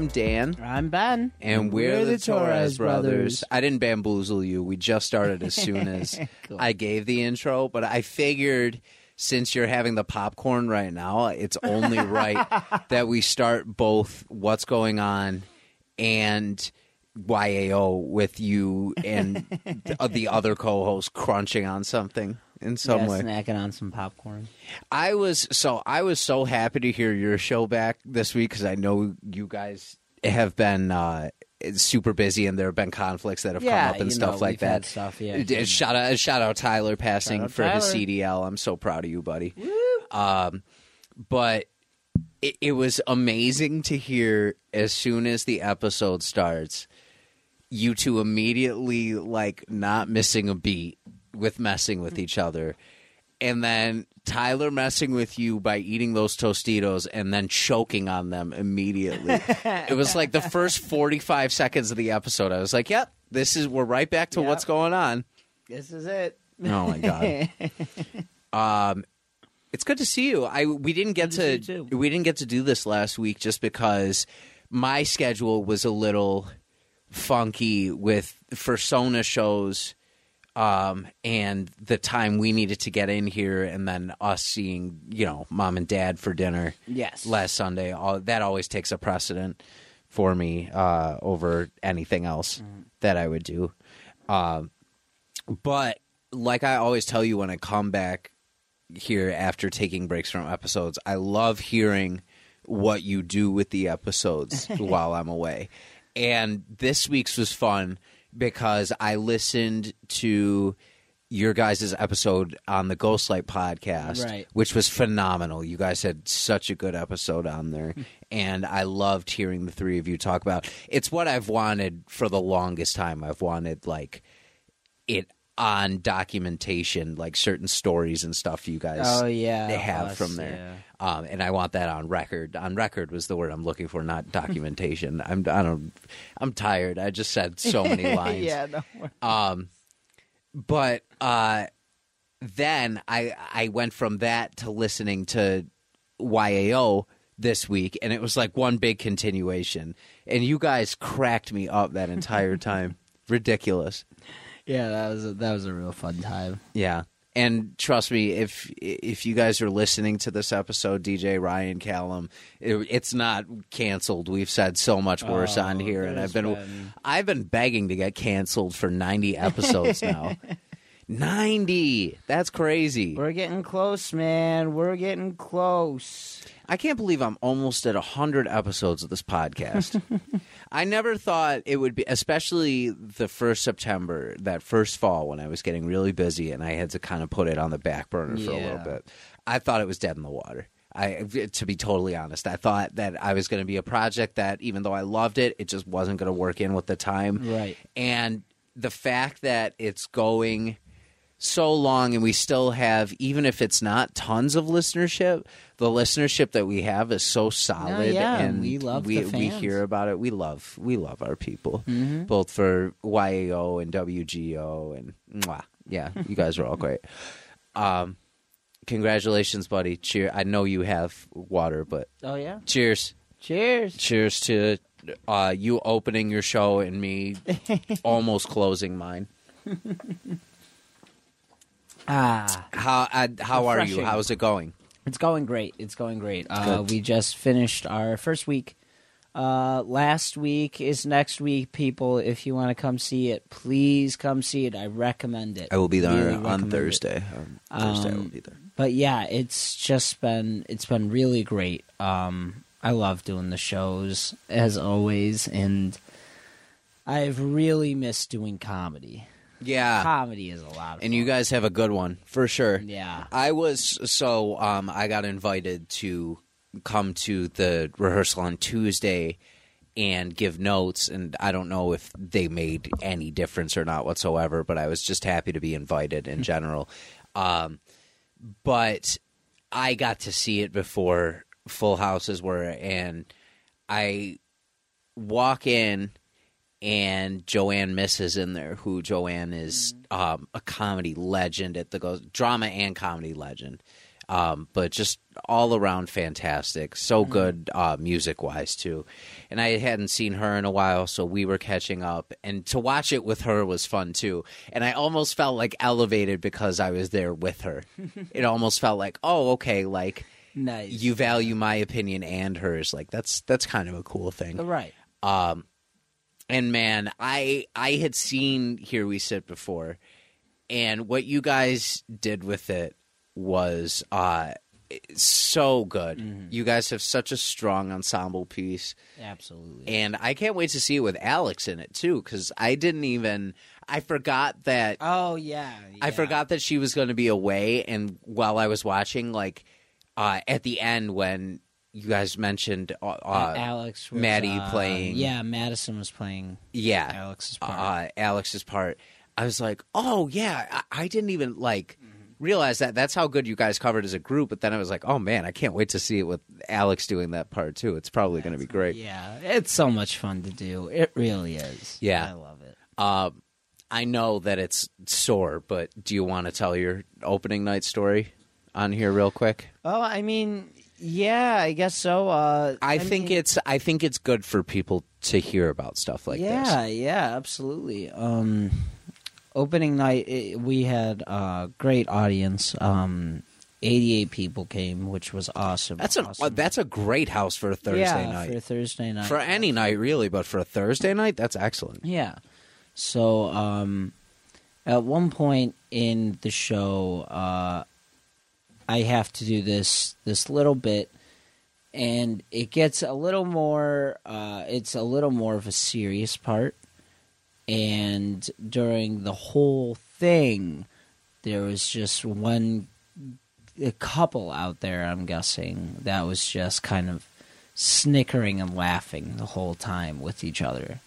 I'm Dan, I'm Ben. and we're, the, Torres brothers. I didn't bamboozle you. We just started as soon as Cool. I gave the intro, but I figured since you're having the popcorn right now, it's only right that we start both what's going on and YAO with you and the, the other co-host crunching on something in some yeah, way. snacking on some popcorn. I was so I was so happy to hear your show back this week because I know you guys have been uh, super busy and there have been conflicts that have Yeah, come up and stuff know, like that. stuff, yeah. Shout out, shout out Tyler passing out for his CDL. I'm so proud of you, buddy. Um, but it, it was amazing to hear as soon as the episode starts, you two immediately like not missing a beat with messing with each other. And then Tyler messing with you by eating those Tostitos and then choking on them immediately. it was like the first 45 seconds of the episode. I was like, yep, this is, we're right back to Yep. what's going on. This is it. Oh my God. um, it's good to see you. I we didn't get Good to to, see you, too. we didn't get to do this last week just because my schedule was a little funky with Fursona shows um and the time we needed to get in here and then us seeing you know mom and dad for dinner Yes. last sunday all, that always takes a precedent for me uh over anything else that i would do um but like I always tell you when I come back here after taking breaks from episodes, I love hearing what you do with the episodes while I'm away. And this week's was fun because I listened to your guys' episode on the Ghostlight podcast, Right. which was phenomenal. You guys had such a good episode on there. Hmm. and I loved hearing the three of you talk about it's what I've wanted for the longest time. I've wanted like it on documentation, like certain stories and stuff you guys Oh yeah. they have us, from there. Um, and I want that on record. On record was the word I'm looking for, not documentation. I'm I don't I'm tired. I just said so many lines. yeah. No. Um, but uh, then I I went from that to listening to YAO this week, and it was like one big continuation. And you guys cracked me up that entire time. Ridiculous. Yeah. That was a, that was a real fun time. Yeah. And trust me, if if you guys are listening to this episode, DJ Ryan Callum, it, it's not canceled. We've said so much worse Oh, on here, and I've been, been- I've been begging to get canceled for ninety episodes now. ninety, that's crazy. We're getting close, man. We're getting close. I can't believe I'm almost at 100 episodes of this podcast. I never thought it would be, especially the first September, that first fall when I was getting really busy and I had to kind of put it on the back burner for a little bit. I thought it was dead in the water. I, to be totally honest, I thought that I was going to be a project that, even though I loved it, it just wasn't going to work in with the time. Right. And the fact that it's going so long and we still have even if it's not tons of listenership the listenership that we have is so solid yeah, and we love we, we hear about it we love we love our people Mm-hmm. both for YAO and WGO and mwah. yeah you guys are all great um congratulations buddy cheer I know you have water but Oh yeah. cheers Cheers. cheers to uh you opening your show and me almost closing mine Ah. How uh, how are you? Refreshing. How's it going? It's going great. It's going great. Uh, we just finished our first week Uh, last week is next week, people. If you want to come see it, please come see it. I recommend it. I will be there Really on recommend it. Thursday. On Thursday, I will Um, be there. But yeah, it's just been it's been really great. Um, I love doing the shows as always, and I've really missed doing comedy. Yeah, Comedy is a lot of and you guys have a good one for sure. yeah. I was so um I got invited to come to the rehearsal on Tuesday and give notes and I don't know if they made any difference or not whatsoever, but I was just happy to be invited in general. Um but I got to see it before full houses were and I walk in and Joanne Miss is in there, who Joanne is um, a comedy legend at the go- drama and comedy legend, um, but just all around fantastic. So good uh, music wise too, and I hadn't seen her in a while, so we were catching up, and to watch it with her was fun too. And I almost felt like elevated because I was there with her. it almost felt like, oh, okay, like Nice. you value my opinion and hers. Like that's that's kind of a cool thing. right. Um, and man, I I had seen Here We Sit before, and what you guys did with it was uh so good. You guys have such a strong ensemble piece, Absolutely. and I can't wait to see it with Alex in it too. Because I didn't even I forgot that oh yeah, I forgot that she was going to be away, and while I was watching, like uh, at the end when you guys mentioned uh, uh, Alex was, Maddie uh, playing- Yeah, Madison was playing yeah Alex's part. uh, Alex's part, I was like, oh yeah, I, I didn't even like realize that. That's how good you guys covered as a group. But then I was like, oh man, I can't wait to see it with Alex doing that part too. It's probably going to be great. yeah, it's so much fun to do. It really is. Yeah. I love it. Um, I know that it's sore, but do you want to tell your opening night story on here real quick? Oh, I mean, yeah, I guess so. Uh, I, think mean, it's I think it's good for people to hear about stuff like yeah, this. yeah, yeah, absolutely. Um, opening night, it, we had a great audience. Um, Eighty-eight people came, which was awesome. That's a awesome. that's a great house for a Thursday yeah, night. for Thursday night. For any night, really, but for a Thursday night, that's excellent. Yeah. So, um, at one point in the show, uh, I have to do this this little bit, and it gets a little more. Uh, it's a little more of a serious part, and during the whole thing, there was just one a couple out there. I'm guessing that was just kind of snickering and laughing the whole time with each other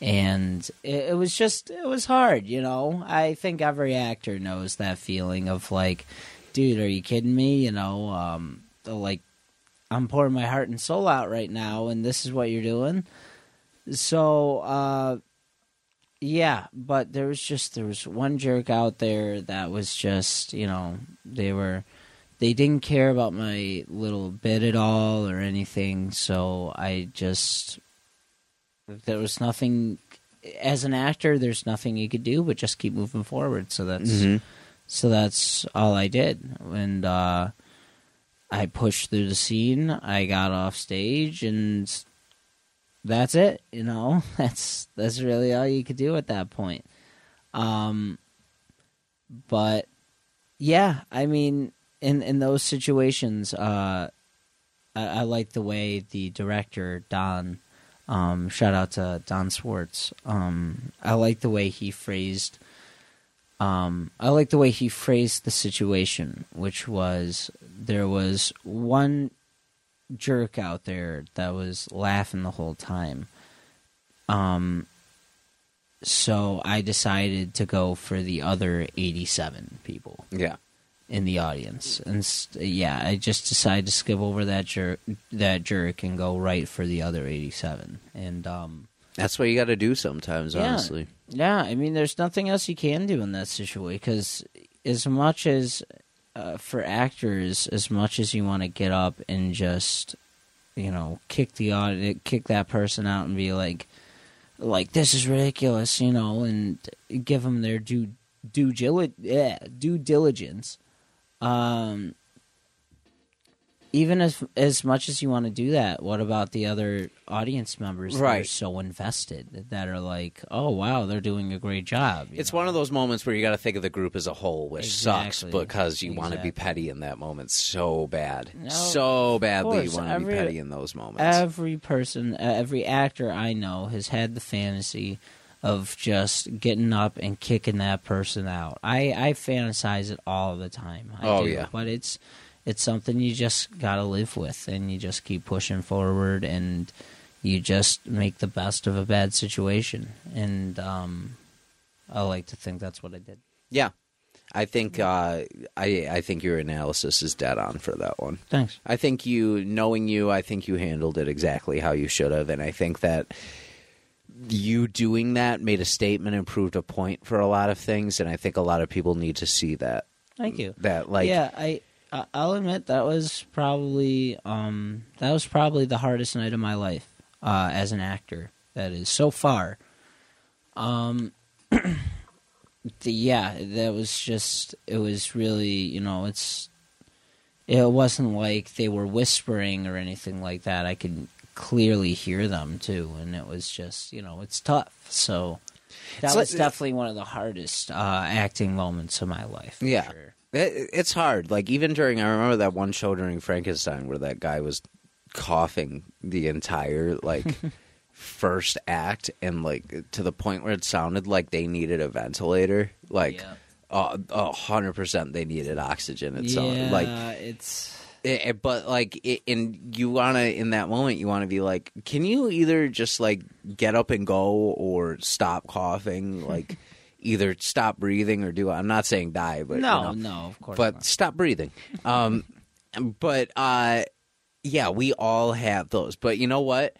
and it, it was just it was hard you know i think every actor knows that feeling of like dude are you kidding me you know um like i'm pouring my heart and soul out right now and this is what you're doing so uh yeah but there was just there was one jerk out there that was just you know they were they didn't care about my little bit at all or anything so i just there was nothing as an actor there's nothing you could do but just keep moving forward so that's Mhm. So that's all i did and uh i pushed through the scene i got off stage and that's it you know that's that's really all you could do at that point um but yeah i mean in in those situations uh i, I like the way the director don um, shout out to Don Swartz. Um, I like the way he phrased. Um, I like the way he phrased the situation, which was there was one jerk out there that was laughing the whole time. Um, so I decided to go for the other eighty-seven people Yeah. in the audience, and st- yeah, I just decided to skip over that jerk, that jerk, and go right for the other eighty-seven. And um, That's what you got to do sometimes, Yeah. honestly. yeah, I mean, there's nothing else you can do in that situation because as much as uh, for actors, as much as you want to get up and just you know kick the audit, kick that person out and be like, like this is ridiculous, you know, and give them their due due due diligence. Um, even as as much as you want to do that, what about the other audience members that are Right. so invested that are like, "Oh wow, they're doing a great job." It's know? one of those moments where you got to think of the group as a whole, which sucks because you want to be petty in that moment so bad, No, so badly. You want to be petty in those moments. every person, every actor I know has had the fantasy of just getting up and kicking that person out. I I fantasize it all the time. I Oh, do, yeah. but it's it's something you just got to live with, and you just keep pushing forward, and you just make the best of a bad situation. And um, I like to think that's what I did. yeah, I think uh, I I think your analysis is dead on for that one. Thanks. I think you, knowing you, I think you handled it exactly how you should have, and I think that you doing that made a statement and proved a point for a lot of things, and I think a lot of people need to see that. Thank you. That like yeah, I I- I'll admit that was probably um that was probably the hardest night of my life uh, as an actor. That is so far. Um, the, yeah, that was just it was really you know it's it wasn't like they were whispering or anything like that. I could clearly hear them too, and it was just you know it's tough. So that It's was definitely one of the hardest uh, acting moments of my life. for Yeah. sure. It, it's hard. Like even during, I remember that one show during Frankenstein where that guy was coughing the entire like first act, and like to the point where it sounded like they needed a ventilator. Like a hundred percent, they needed oxygen. It yeah, sounded like, it's it, it- but like, it, and you wanna in that moment, you wanna be like, can you either just like get up and go or stop coughing, like. Either stop breathing or do. I'm not saying die, but you no, know no, of course but not. stop breathing. Um, but uh, yeah, we all have those. But you know what?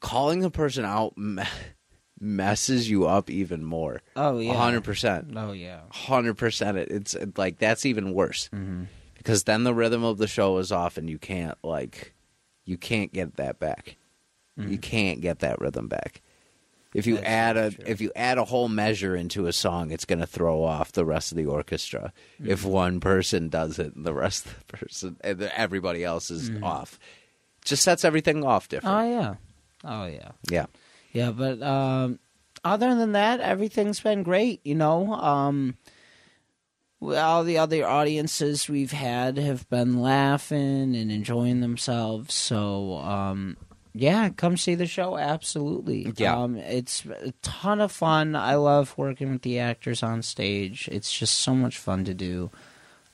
Calling a person out me- messes you up even more. Oh yeah, hundred percent, Oh yeah, hundred percent. It's like that's even worse mm-hmm. because then the rhythm of the show is off, and you can't like you can't get that back. You can't get that rhythm back. If you Mm-hmm. That's add a true. if you add a whole measure into a song, it's going to throw off the rest of the orchestra. Mm-hmm. If one person does it, and the rest of the person, everybody else is off. Just sets everything off different. oh yeah, oh yeah, yeah, yeah. But um, other than that, everything's been great. You know, um, all the other audiences we've had have been laughing and enjoying themselves. So um, yeah, come see the show. Absolutely. Yeah. um, it's a ton of fun. I love working with the actors on stage. It's just so much fun to do.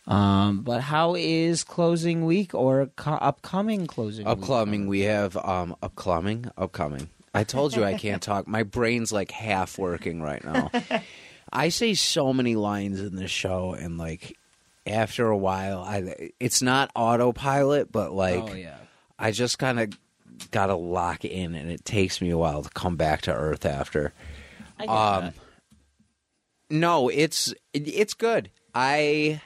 Um, but how is closing week or co- upcoming closing week? upcoming we have um upcoming upcoming. I told you I can't talk. My brain's like half working right now. I say so many lines in this show, and like after a while, I it's not autopilot, but like oh yeah. I just kind of got to lock in, and it takes me a while to come back to earth after. I get Um, that. No, it's it- it's good. I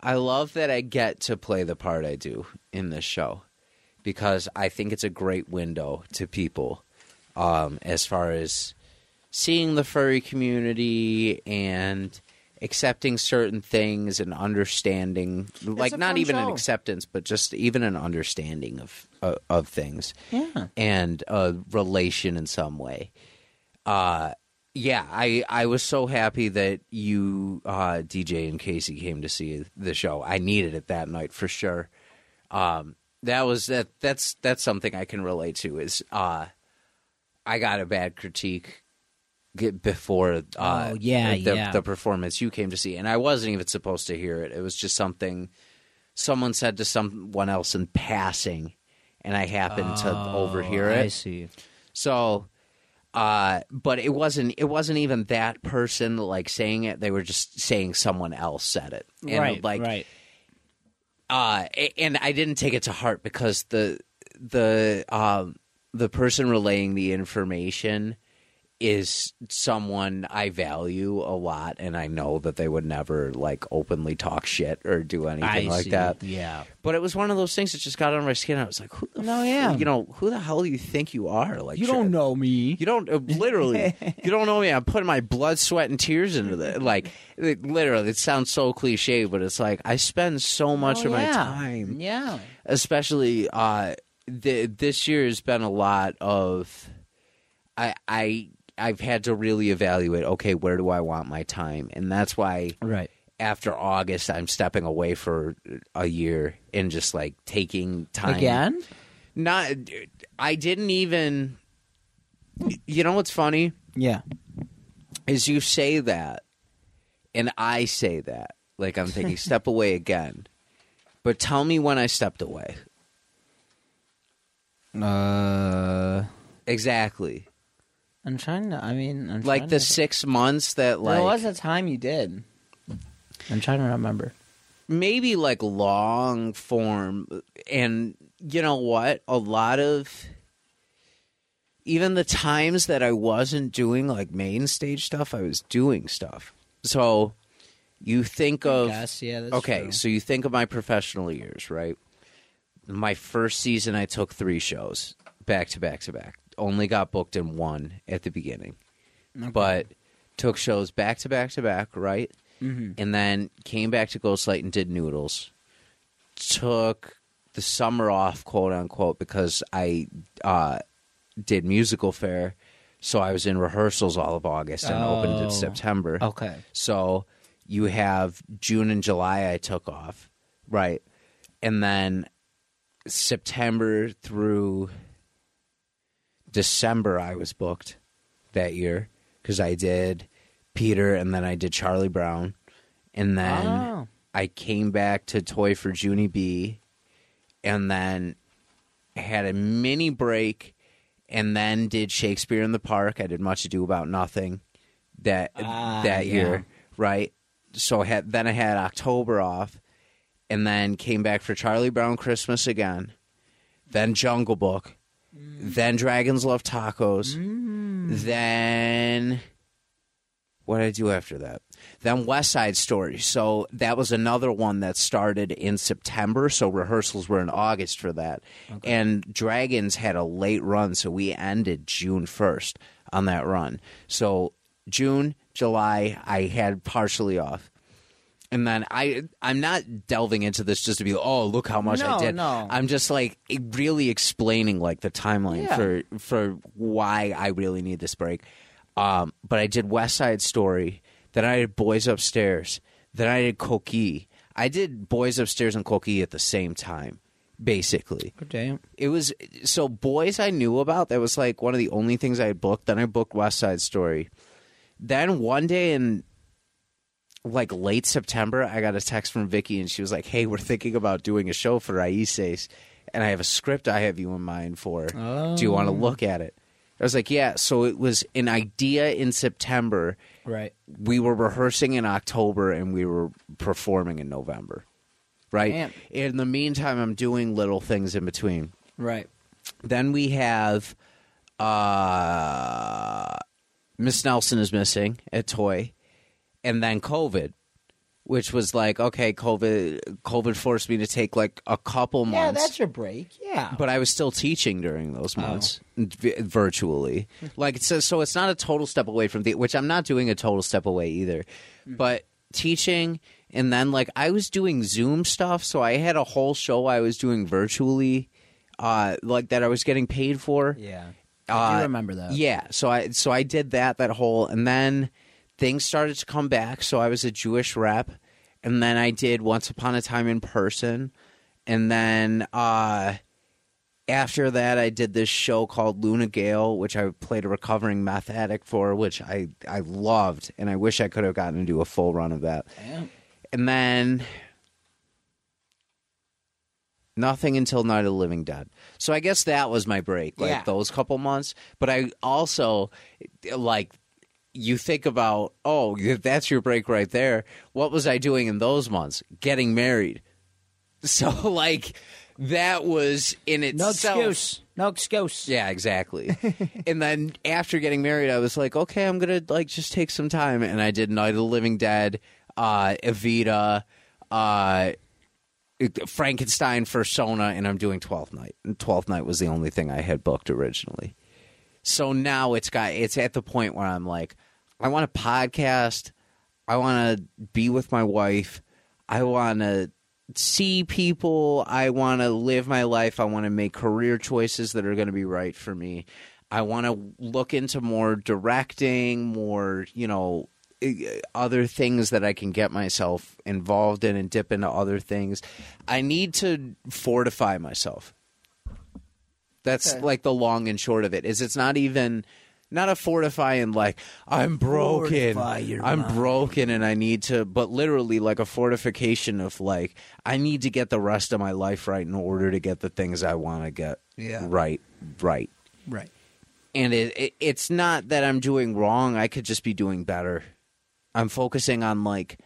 I love that I get to play the part I do in this show because I think it's a great window to people um, as far as seeing the furry community and accepting certain things and understanding like not even an acceptance but just even an understanding of of, of things Yeah. and a relation in some way. Uh yeah, I I was so happy that you uh DJ and Casey came to see the show. I needed it that night for sure. Um that was that that's that's something I can relate to is uh I got a bad critique get before uh Oh, yeah, the, yeah. the performance you came to see and I wasn't even supposed to hear it. It was just something someone said to someone else in passing and I happened to overhear Oh, it. I see. So, uh, but it wasn't. It wasn't even that person like saying it. They were just saying someone else said it. And right. Like, right. uh, and I didn't take it to heart because the the um the person relaying the information is someone I value a lot, and I know that they would never like openly talk shit or do anything I like see. that. Yeah. But it was one of those things that just got on my skin. I was like, "Who the No, yeah. you know, who the hell do you think you are? Like, you shit. Don't know me. You don't uh, literally. you don't know me. I'm putting my blood, sweat, and tears into that. Like, it, literally, it sounds so cliche, but it's like I spend so much of my time Oh, Yeah. especially uh the, this year has been a lot of I I I've had to really evaluate okay where do I want my time and that's why Right. after August I'm stepping away for a year and just like taking time Again? not I didn't even you know what's funny Yeah. is you say that and I say that like I'm thinking step away again but tell me when I stepped away Uh, exactly I'm trying to. I mean, I'm like trying the to, six months that like There was a time you did. I'm trying to remember. maybe like long form and you know what a lot of even the times that i wasn't doing like main stage stuff i was doing stuff so you think of Yes, yeah. That's okay true. so you think of my professional years right my first season i took three shows back to back to back only got booked in one at the beginning Okay. but took shows back to back to back right Mhm. and then came back to Ghostlight and did Noodles. Took the summer off, quote unquote, because I uh, did musical fair, so I was in rehearsals all of August and opened Oh. in September. Okay. So you have June and July I took off, right? And then September through December I was booked that year because I did Peter and then I did Charlie Brown. And then Oh. I came back to Toy for Junie B and then had a mini break and then did Shakespeare in the Park. I did Much Ado About Nothing that Ah, that yeah. year, right? So I had then I had October off and then came back for Charlie Brown Christmas again. Then Jungle Book. Mm-hmm. Then Dragons Love Tacos. Mm-hmm. Then what did I do after that? Then West Side Story. So that was another one that started in September. So rehearsals were in August for that. And Dragons had a late run, so we ended June 1st on that run. So June, July, I had partially off. And then I, I'm not delving into this just to be, oh, look how much I did. no. I'm just like really explaining like the timeline Yeah. for for why I really need this break. Um, but I did West Side Story. Then I did Boys Upstairs. Then I did Coquille. I did Boys Upstairs and Coquille at the same time, basically. Okay. It was so Boys I knew about. That was like one of the only things I had booked. Then I booked West Side Story. Then one day in like late September, I got a text from Vicky and she was like, "Hey, we're thinking about doing a show for Raices, and I have a script I have you in mind for. Do you want to look at it?" I was like, "Yeah." So it was an idea in September. Right. We were rehearsing in October and we were performing in November. Right. Damn. In the meantime, I'm doing little things in between. Right. Then we have uh, Miss Nelson is missing at Toy, and then COVID, which was like okay, COVID. COVID forced me to take like a couple months. Yeah, that's your break. Yeah. but I was still teaching during those Oh. months v- virtually. Like so, so it's not a total step away from the which I'm not doing a total step away either, Mm-hmm. but teaching and then like I was doing Zoom stuff, so I had a whole show I was doing virtually, uh, like that I was getting paid for. yeah. I Uh, do remember that. Yeah, so I so I did that that whole, and then things started to come back. So I was a Jewish rep, and then I did Once Upon a Time in person, and then uh, after that I did this show called Luna Gale, which I played a recovering meth addict for, which I I loved, and I wish I could have gotten to do a full run of that. Damn. And then nothing until Night of the Living Dead. So I guess that was my break, like Yeah. those couple months. But I also like you think about, oh, that's your break right there. What was I doing in those months? Getting married. So like that was in itself. No excuse. No excuse. Yeah, exactly. and then after getting married, I was like, okay, I'm gonna like just take some time, and I did Night of the Living Dead, uh, Evita, uh, Frankenstein, Fursona, and I'm doing Twelfth Night. And Twelfth Night was the only thing I had booked originally. So now it's got it's at the point where I'm like, I want a podcast, I want to be with my wife, I want to see people, I want to live my life, I want to make career choices that are going to be right for me. I want to look into more directing, more, you know, other things that I can get myself involved in and dip into other things. I need to fortify myself. That's Okay. like the long and short of it. Is it's not even not a fortifying like I'm broken. I'm mind. broken and I need to but literally like a fortification of like I need to get the rest of my life right in order to get the things I want to get Yeah. right right Right. and it, it it's not that I'm doing wrong. I could just be doing better. I'm focusing on like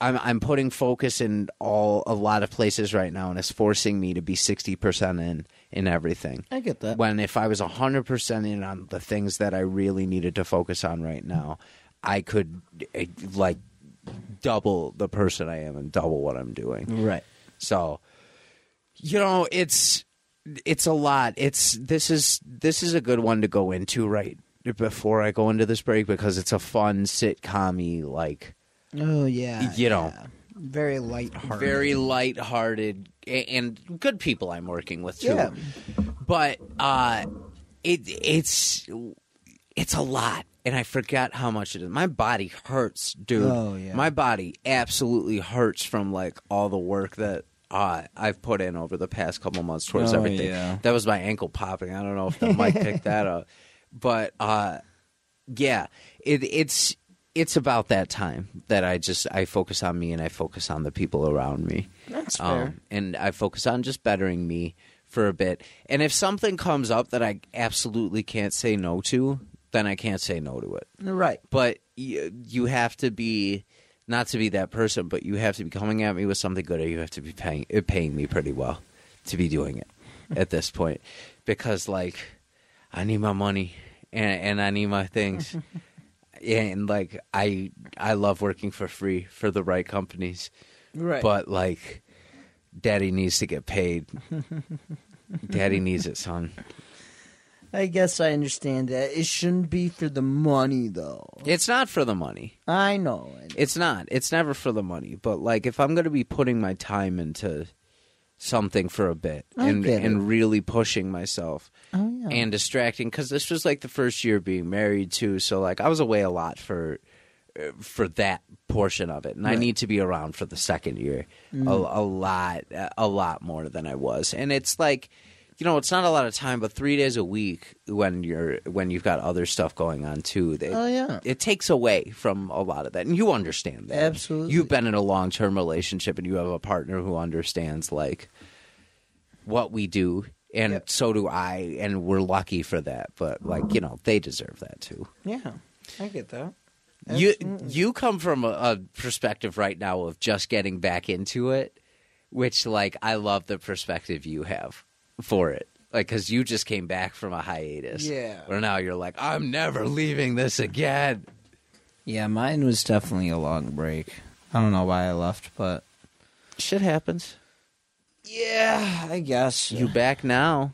I'm I'm putting focus in all a lot of places right now, and it's forcing me to be sixty percent in in everything. I get that. When if I was hundred percent in on the things that I really needed to focus on right now, I could eh, like double the person I am and double what I'm doing. Right. So, you know, it's it's a lot. It's this is this is a good one to go into right before I go into this break because it's a fun sitcom like Oh yeah. You know. yeah. Very lighthearted. very lighthearted and good people I'm working with too. Yeah. But uh it it's it's a lot and I forgot how much it is. My body hurts, dude. Oh, yeah. My body absolutely hurts from like all the work that uh, I've put in over the past couple months towards Oh, everything. yeah. That was my ankle popping. I don't know if the mic picked that up. But uh yeah, it, it's it's about that time that I just I focus on me and I focus on the people around me. That's fair. Um, and I focus on just bettering me for a bit. And if something comes up that I absolutely can't say no to, then I can't say no to it. right. But you, you have to be not to be that person, but you have to be coming at me with something good, or you have to be paying it paying me pretty well to be doing it at this point, because like I need my money and and I need my things. And like I, I love working for free for the right companies, Right. but like, Daddy needs to get paid. Daddy needs it, son. I guess I understand that. It shouldn't be for the money though. It's not for the money. I know. it. It's not. It's never for the money. But like, if I'm going to be putting my time into something for a bit I and and really pushing myself Oh yeah. and distracting, because this was like the first year being married too. So like, I was away a lot for uh, for that portion of it, and I need to be around for the second year a, a lot, a lot more than I was. And it's like. You know, it's not a lot of time, but three days a week when you're when you've got other stuff going on too. They, oh yeah. it takes away from a lot of that and you understand that Absolutely. you've been in a long-term relationship and you have a partner who understands like what we do and Yep. so do i and we're lucky for that but like you know they deserve that too Yeah. I get that. you you come from a, a perspective right now of just getting back into it which like i love the perspective you have for it like because you just came back from a hiatus Yeah. where now you're like i'm never leaving this again Yeah, mine was definitely a long break. I don't know why I left, but shit happens yeah, I guess. you back now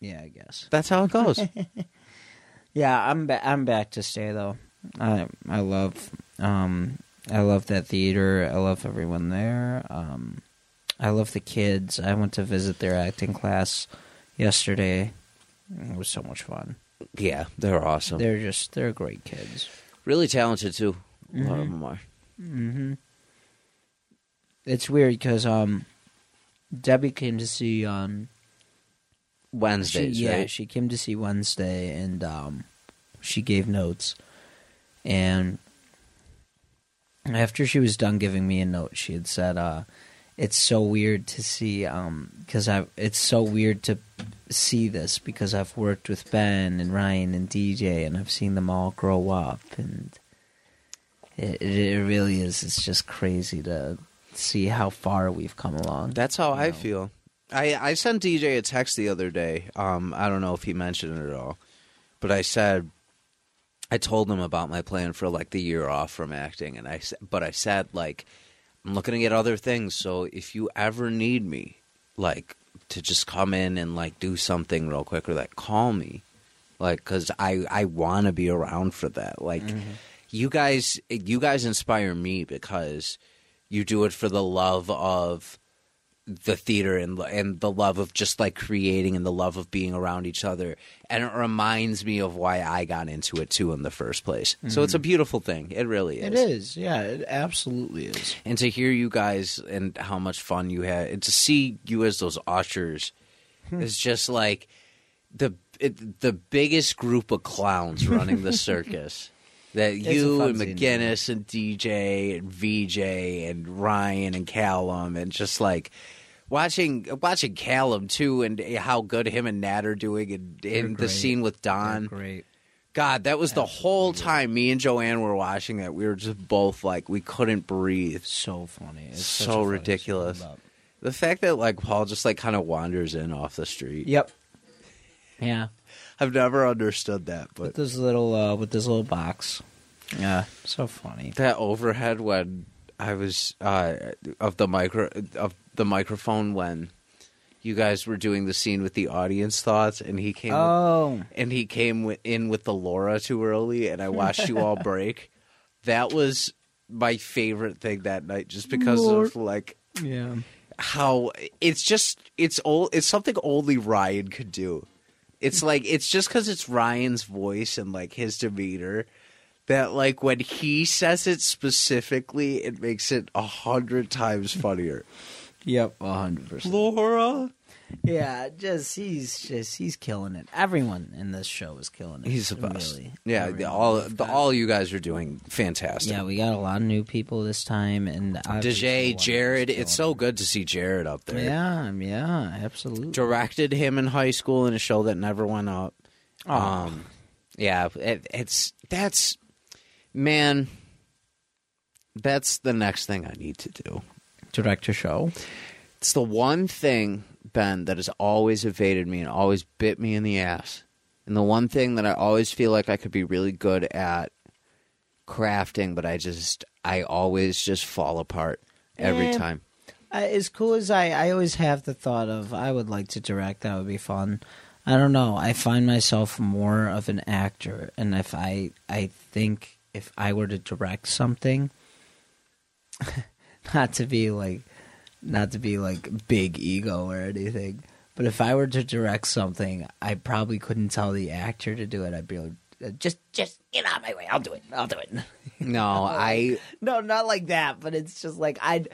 yeah, I guess. that's how it goes Yeah, I'm ba- I'm back to stay though. I I love um I love that theater. I love everyone there. Um I love the kids. I went to visit their acting class yesterday. It was so much fun. yeah they're awesome They're just they're great kids. really talented too a lot of Mhm. them are Mm-hmm. It's weird because um, Debbie came to see um, she, wednesdays yeah, right she came to see Wednesday, and um, she gave notes. And after she was done giving me a note, she had said, uh, "It's so weird to see um, because I it's so weird to see this because I've worked with Ben and Ryan and DJ, and I've seen them all grow up, and it it, really is. It's just crazy to see how far we've come along. That's how I know. feel. I I sent DJ a text the other day. Um, I don't know if he mentioned it at all, but I said I told him about my plan for like the year off from acting, and I but I said like I'm looking to get other things. So if you ever need me, like to just come in and like do something real quick or like call me, like because I I want to be around for that. Like mm-hmm. you guys you guys inspire me because you do it for the love of the theater and and the love of just like creating and the love of being around each other and it reminds me of why I got into it too in the first place. So it's a mm-hmm. beautiful thing. It really is. It is, yeah, it absolutely is. And to hear you guys and how much fun you had and to see you as those ushers hmm. is just like the it, the biggest group of clowns running the circus. That a you and scene, McGinnis and DJ and VJ and Ryan and Callum and just like watching watching Callum too and how good him and Nat are doing and in the scene with They're Don. great. God, that was the whole time me and Joanne were watching that. We were just both like we couldn't breathe. So funny. It's So ridiculous. The fact that like Paul just like kind of wanders in off the street. Yep. Yeah. I've never understood that, With but this little uh with this little box. Yeah. So funny. that overhead when I was uh of the micro of the microphone when you guys were doing the scene with the audience thoughts and he came Oh. and he came in with the Laura too early and I watched you all break. That was my favorite thing that night just because Lord. of like Yeah. how it's just it's old it's something only Ryan could do. It's like it's just because it's Ryan's voice and like his demeanor that like when he says it specifically, it makes it a hundred times funnier. Yep. hundred percent. Laura, Yeah, just he's just he's killing it. Everyone in this show is killing it. he's the best. Really. Yeah, the, all the, all you guys are doing fantastic. Yeah, we got a lot of new people this time, and DJ, Jared, it's so good to see Jared up there. Yeah, yeah, absolutely. Directed him in high school in a show that never went up. Oh. Um, yeah, it, it's that's man. That's the next thing I need to do. Director show. It's the one thing, Ben, that has always evaded me and always bit me in the ass. And the one thing that I always feel like I could be really good at crafting, but I just, I always just fall apart every Eh. time. Uh, as cool as I, I always have the thought of I would like to direct. That would be fun. I don't know. I find myself more of an actor, and if I, I think if I were to direct something, not to be like, not to be like big ego or anything, but if I were to direct something, I probably couldn't tell the actor to do it. I'd be like, "Uh, just, just get out of my way. I'll do it. I'll do it. No, I, No, not like that. But it's just like I'd.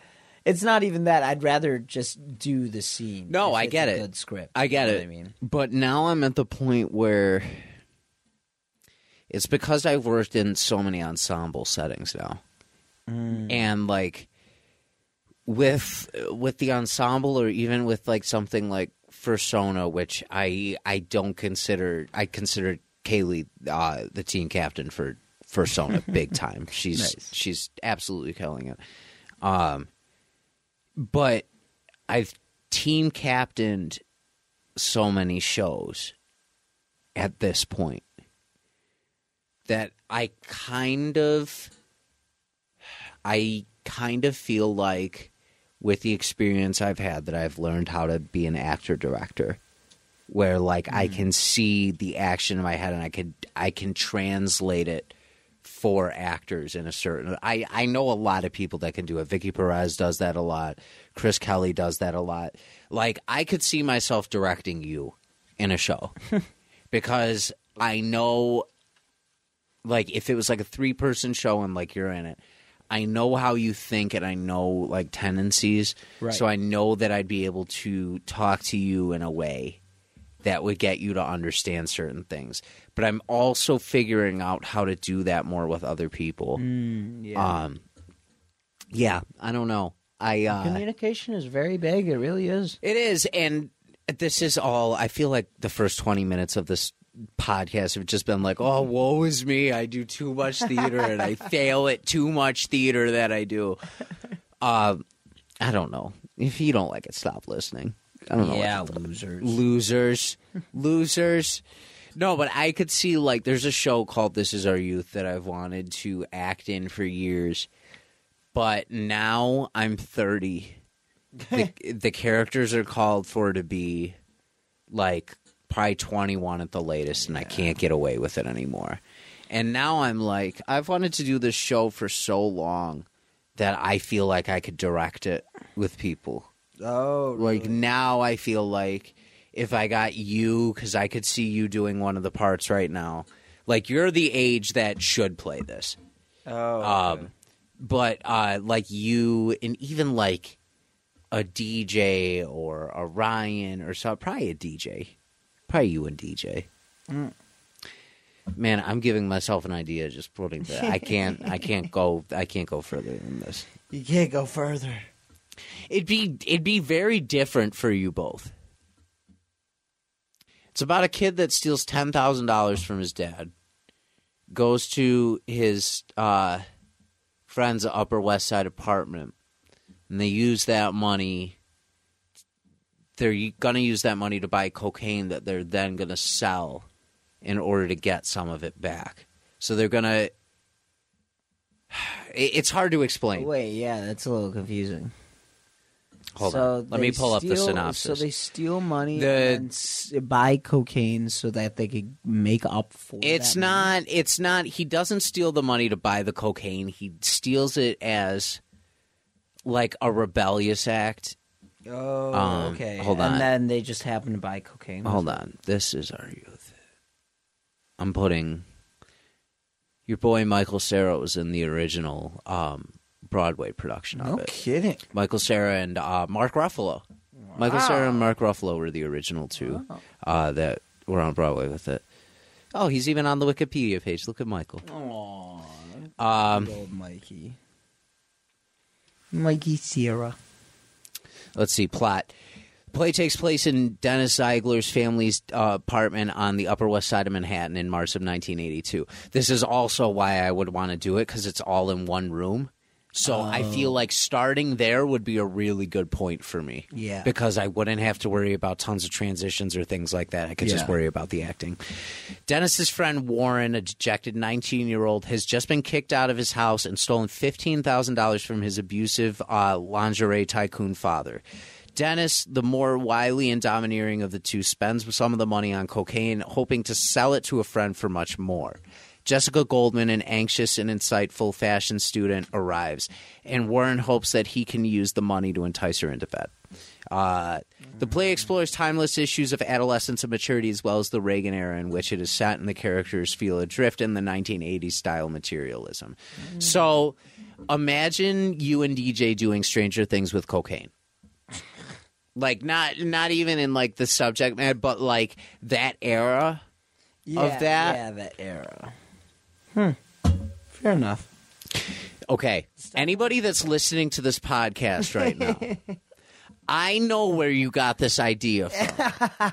It's not even that. I'd rather just do the scene. No, if I it's get a it. Good script. I get you know it. I mean, But now I'm at the point where it's because I've worked in so many ensemble settings now. And like with with the ensemble or even with like something like Fursona, which I I don't consider I consider Kaylee uh, the team captain for Fursona big time. She's Nice. she's absolutely killing it. Um but I've team captained so many shows at this point that I kind of I kind of feel like with the experience I've had that I've learned how to be an actor director where like I mm-hmm. can see the action in my head and I could I can translate it for actors in a certain I I know a lot of people that can do it. Vicky Perez does that a lot. Chris Kelly does that a lot. Like I could see myself directing you in a show because I know like if it was like a three person show and like you're in it i know how you think and i know like tendencies Right. so i know that i'd be able to talk to you in a way that would get you to understand certain things but i'm also figuring out how to do that more with other people yeah. um yeah i don't know i uh Communication is very big. It really is. it is, and this is all. I feel like the first twenty minutes of this podcast have just been like, "Oh, woe is me! I do too much theater, and I fail at too much theater that I do." Um, I don't know. If you don't like it, stop listening. I don't know. Yeah, losers. losers, losers. No, but I could see like there's a show called This Is Our Youth that I've wanted to act in for years, but now I'm 30. the, the characters are called for to be like probably 21 at the latest, and I can't get away with it anymore. And now I'm like, I've wanted to do this show for so long that I feel like I could direct it with people. Oh, Like now, I feel like if I got you, because I could see you doing one of the parts right now. Like you're the age that should play this. oh, Um, but uh, like you, and even like a DJ or a Ryan or so, probably a DJ, probably you and DJ. Mm. Man, I'm giving myself an idea just putting that. I can't. I can't go. I can't go further than this. you can't go further. It'd be it'd be very different for you both. It's about a kid that steals ten thousand dollars from his dad, goes to his uh, friend's Upper West Side apartment, and they use that money. They're gonna use that money to buy cocaine that they're then gonna sell, in order to get some of it back. So they're gonna. It's hard to explain. Wait, yeah, that's a little confusing. Hold so on. Let me pull up the synopsis. So they steal money The- and s- buy cocaine so that they could make up for. It's that money. not. It's not. He doesn't steal the money to buy the cocaine. He steals it as like a rebellious act. Oh, Um, okay. hold on. And then they just happen to buy cocaine. Hold on. This is our youth. I'm putting your boy Michael Cera was in the original um, Broadway production No of it. No kidding. Michael Cera and uh, Mark Ruffalo. Michael Cera and Mark Ruffalo were the original two uh, that were on Broadway with it. Oh, he's even on the Wikipedia page. Look at Michael. Aww, Um, old Mikey. Mikey Sierra. Let's see plot. Play takes place in dennis ziegler's family's uh, apartment on the upper west side of manhattan in march of 1982 this is also why i would want to do it because it's all in one room so i feel like starting there would be a really good point for me. Yeah. because i wouldn't have to worry about tons of transitions or things like that. I could just worry about the acting. Dennis's friend warren a dejected 19 year old has just been kicked out of his house and stolen $15000 from his abusive uh, lingerie tycoon father. Dennis, the more wily and domineering of the two, spends some of the money on cocaine, hoping to sell it to a friend for much more. Jessica Goldman, an anxious and insightful fashion student, arrives, and Warren hopes that he can use the money to entice her into bed. Uh, the play explores timeless issues of adolescence and maturity, as well as the Reagan era in which it is set, and the characters feel adrift in the 1980s style materialism. So, imagine you and DJ doing Stranger Things with cocaine like not not even in like the subject matter, but like that era. Yeah, that? Yeah, that era. Hmm. Fair enough. Okay, anybody that's listening to this podcast right now, I know where you got this idea from,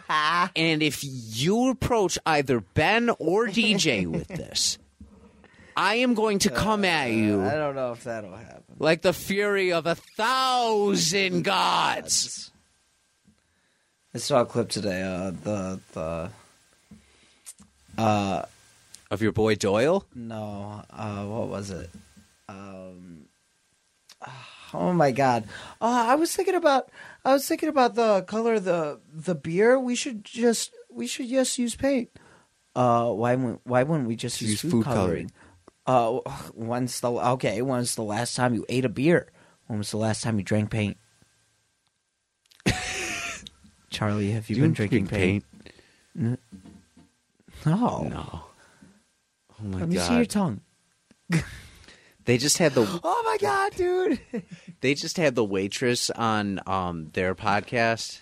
and if you approach either Ben or DJ with this, I am going to come at you I don't know if that'll happen. like the fury of a thousand gods. I saw a clip today. Uh, the the uh Of your boy Doyle. no uh what was it? Um. Oh my god! Uh, I was thinking about I was thinking about the color of the the beer. We should just we should just use paint. Uh, why wouldn't why wouldn't we just use, Use food, food coloring? Uh, when's the okay? When's the last time you ate a beer? When was the last time you drank paint? Charlie, have you been drinking paint? No. No. Oh my Let me see your tongue. They just had the Oh my god, dude! they just had the waitress on um their podcast.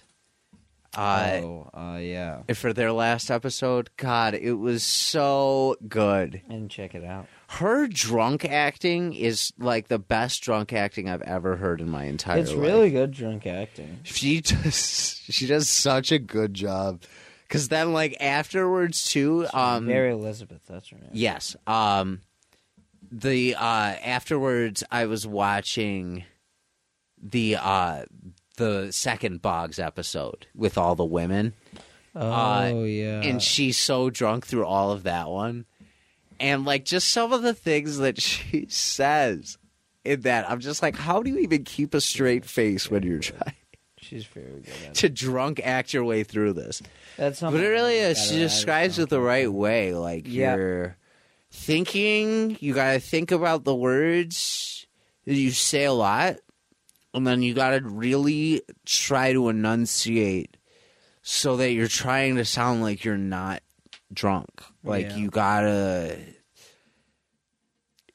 Uh oh, uh, yeah. for their last episode. God, it was so good. And check it out. Her drunk acting is like the best drunk acting I've ever heard in my entire life. It's life. really good drunk acting. she does she does such a good job. Cause then like afterwards too, um Mary Elizabeth, that's her name. Yes. Um the uh afterwards I was watching the uh the second Boggs episode with all the women. Oh Uh, yeah. and she's so drunk through all of that one. And like just some of the things that she says in that, I'm just like, how do you even keep a straight face when you're trying she's very good at it. to drunk act your way through this? That's But it really is. She describes it the right way. Like Yeah. you're thinking, you gotta think about the words that you say a lot, and then you gotta really try to enunciate so that you're trying to sound like you're not drunk. Like Yeah. you gotta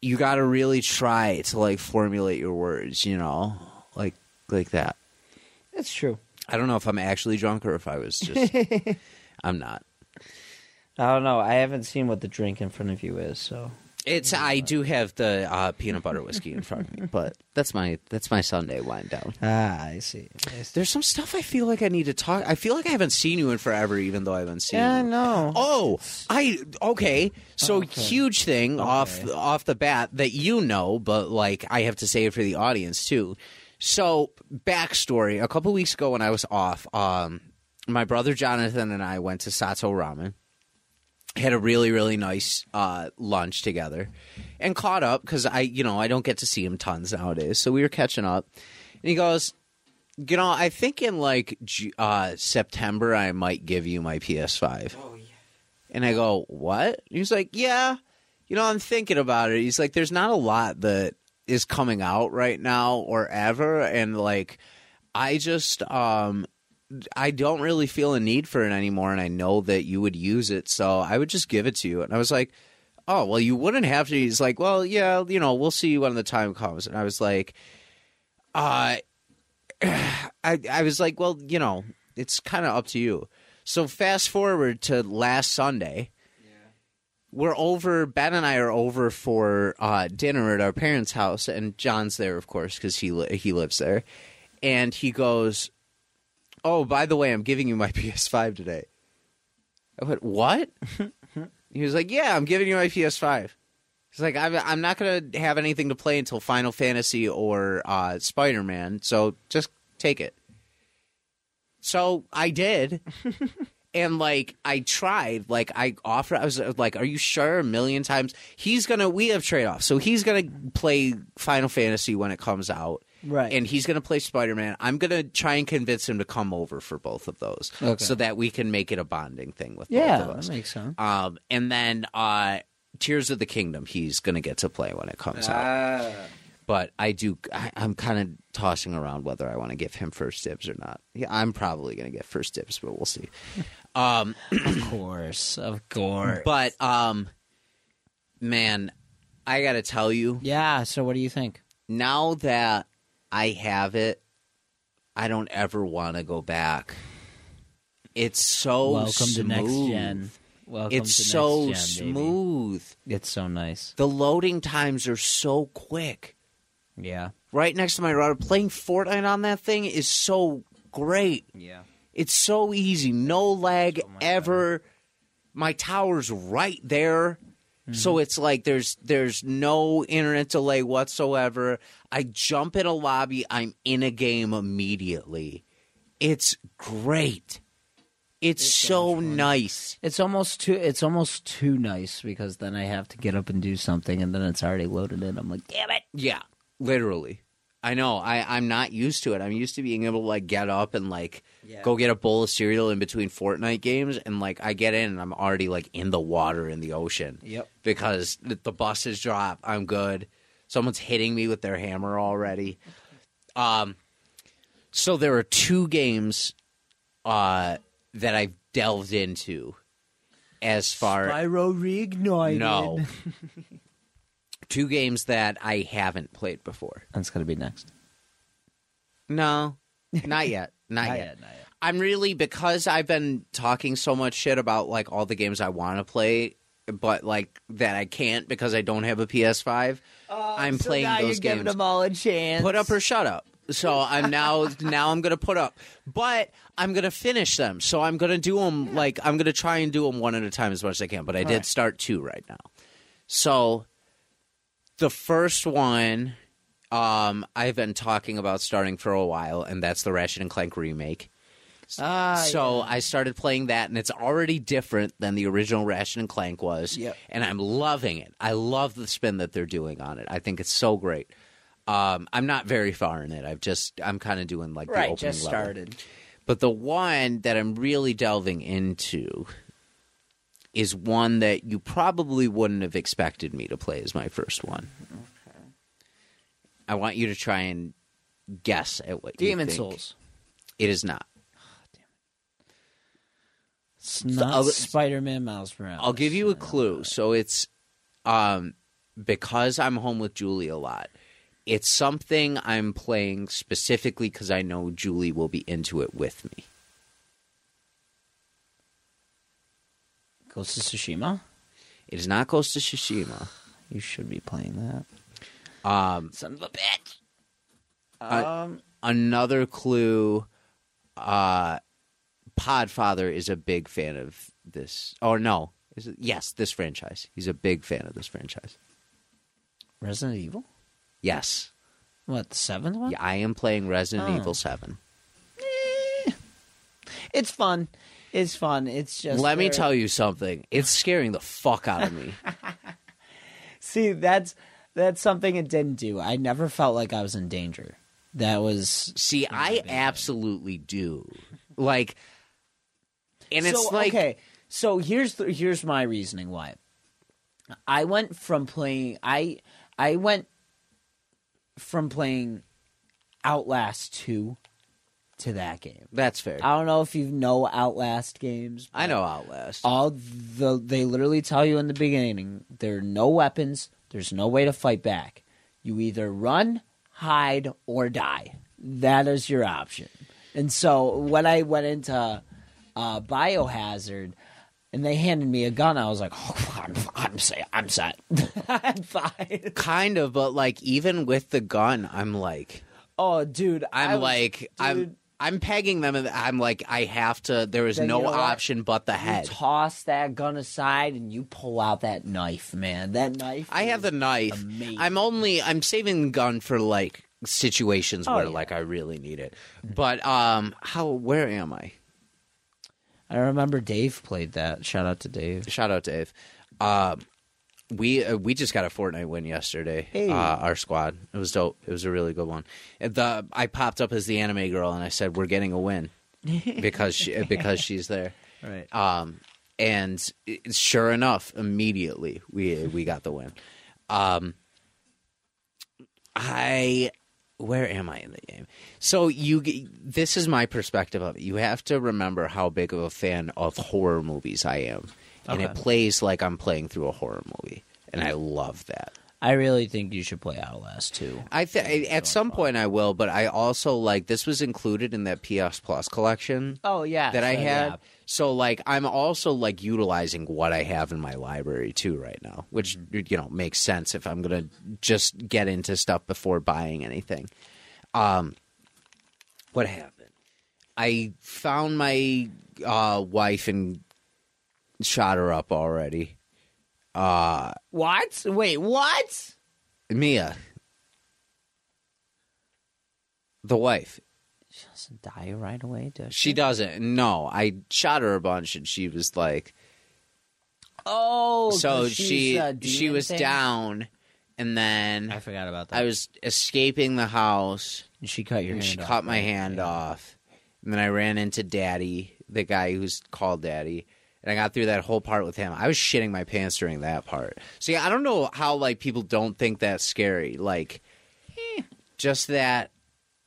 you gotta really try to like formulate your words, you know? Like like that. That's true. I don't know if I'm actually drunk or if I was just I'm not. I don't know. I haven't seen what the drink in front of you is, so It's I do have the uh, peanut butter whiskey in front of me, but that's my that's my Sunday wind down. ah, I see. I see. There's some stuff I feel like I need to talk. I feel like I haven't seen you in forever, even though I haven't seen Yeah, you. no. Oh, I okay. So Okay. huge thing off off the bat that you know, but like I have to say it for the audience too. So backstory: a couple weeks ago when I was off, um, my brother Jonathan and I went to Sato Ramen. Had a really really nice uh, lunch together, and caught up because I you know I don't get to see him tons nowadays. So we were catching up, and he goes, you know, I think in like uh, September I might give you my PS5. Oh yeah. And I go, what? He's like, yeah, you know, I'm thinking about it. He's like, there's not a lot that is coming out right now or ever, and like, I just, um, I don't really feel a need for it anymore, and I know that you would use it, so I would just give it to you. And I was like, oh, well, you wouldn't have to. He's like, well, yeah, you know, we'll see when the time comes. And I was like, uh, I, I was like, well, you know, it's kind of up to you. So fast forward to last Sunday. We're over. Ben and I are over for uh, dinner at our parents' house, and John's there, of course, because he li- he lives there. And he goes, "Oh, by the way, I'm giving you my PS5 today." I went, "What?" he was like, "Yeah, I'm giving you my PS5." He's like, I'm, I'm not going to have anything to play until Final Fantasy or uh, Spider Man, so just take it. So I did. and like I tried, like I offered, I was like, "Are you sure?" A million times. He's gonna. We have trade offs, so he's gonna play Final Fantasy when it comes out, Right. and he's gonna play Spider Man. I'm gonna try and convince him to come over for both of those, Okay. so that we can make it a bonding thing with yeah, both of us. that makes sense. Um, and then uh, Tears of the Kingdom, he's gonna get to play when it comes out. But I do, I, I'm kind of tossing around whether I want to give him first dibs or not. Yeah, I'm probably gonna get first dibs, but we'll see. Um, of course, of course. but um, man, I gotta tell you, yeah. So, what do you think? now that I have it, I don't ever want to go back. It's so Welcome smooth. to next gen. Welcome It's to so next gen, baby. smooth. It's so nice. The loading times are so quick. Yeah. Right next to my router, playing Fortnite on that thing is so great. Yeah. It's so easy, no lag oh So much ever. My tower's right there. So mm-hmm. it's like there's there's no internet delay whatsoever. I jump in a lobby, I'm in a game immediately. It's great. It's, It's so so nice. It's almost too. It's almost too nice because then I have to get up and do something, and then it's already loaded in. I'm like, damn it. Yeah, literally. I know. I I'm not used to it. I'm used to being able to like get up and like Yeah. go get a bowl of cereal in between Fortnite games, and like I get in and I'm already like in the water in the ocean Yep. because the, buses drop. I'm good. Someone's hitting me with their hammer already. Um, so there are two games, uh, that I've delved into. As far Spyro reignited. no, two games that I haven't played before. That's gonna be next. No, not yet. Not, Not yet. yet, not yet. I'm really because I've been talking so much shit about like all the games I want to play, but like that I can't because I don't have a PS5. I'm so playing now those you're giving them all a chance. Put up or shut up. So I'm now now I'm gonna put up, but I'm gonna finish them. So I'm gonna do them like I'm gonna try and do them one at a time as much as I can. But I did Right. start two right now. So the first one um, I've been talking about starting for a while, and that's the Ratchet and Clank remake. Ah, so I started playing that, and it's already different than the original Ratchet and Clank was. Yep. And I'm loving it. I love the spin that they're doing on it. I think it's so great. Um, I'm not very far in it. I've just I'm kind of doing like the right, opening just level. started. But the one that I'm really delving into is one that you probably wouldn't have expected me to play as my first one. Okay. I want you to try and guess at what you Demon think. Souls. It is not. Damn. It's not I'll- Spider-Man Miles Morales. I'll give you a clue. So it's um because I'm home with Julie a lot. It's something I'm playing specifically because I know Julie will be into it with me. Ghost of Tsushima. It is not Ghost of Tsushima. You should be playing that. Um, Son of a bitch. Um, another clue uh podfather is a big fan of this or no is it yes this franchise he's a big fan of this franchise Resident Evil. yes What the seventh one? yeah, i am playing resident Oh. evil 7 It's fun. It's fun. It's just. let me tell you something it's scaring the fuck out of me See, that's that's something it didn't do. I never felt like I was in danger. That was see i absolutely do like and it's so, like okay. So here's the, here's my reasoning why. I went from playing I I went from playing Outlast two to that game. that's fair I don't know if you know Outlast games. i know outlast all the they literally tell you in the beginning there are no weapons there's no way to fight back you either run hide or die that is your option and so when i went into uh, biohazard and they handed me a gun i was like oh, i'm, I'm, set. I'm set i'm fine kind of but like even with the gun i'm like oh dude I'm was- like dude, I'm pegging them and I'm like I have to there is Then no you know option but the you head. toss that gun aside and you pull out that knife man that knife I have the knife. amazing. I'm only I'm saving the gun for like situations Oh, where yeah. like I really need it. But um how where am I? I remember Dave played that. Shout out to Dave. Shout out Dave. Um we uh, we just got a Fortnite win yesterday. Hey. Uh, our squad. It was dope. It was a really good one. The I popped up as the anime girl and I said we're getting a win because she, because she's there. Right. Um, and it- sure enough, immediately we we got the win. Um, I where am I in the game? So you this is my perspective of it. You have to remember how big of a fan of horror movies I am, and it plays like I'm playing through a horror movie, and I love that. I really think you should play Outlast too. I th- at some point I will, but I also like this was included in that PS Plus collection Oh yeah, that I had. So like I'm also like utilizing what I have in my library too right now, which you know makes sense if I'm gonna just get into stuff before buying anything. Um, what happened? I found my uh, wife and shot her up already. Uh, What? Wait, what? Mia, the wife. She doesn't die right away, does She doesn't. No, I shot her a bunch, and she was like, Oh, so she she was thing? down, and then I forgot about that. I was escaping the house. And she cut your and hand she off. cut my right? hand Yeah. off, and then I ran into Daddy, the guy who's called Daddy, and I got through that whole part with him. I was shitting my pants during that part. See, I don't know how like people don't think that's scary. Like, eh, just that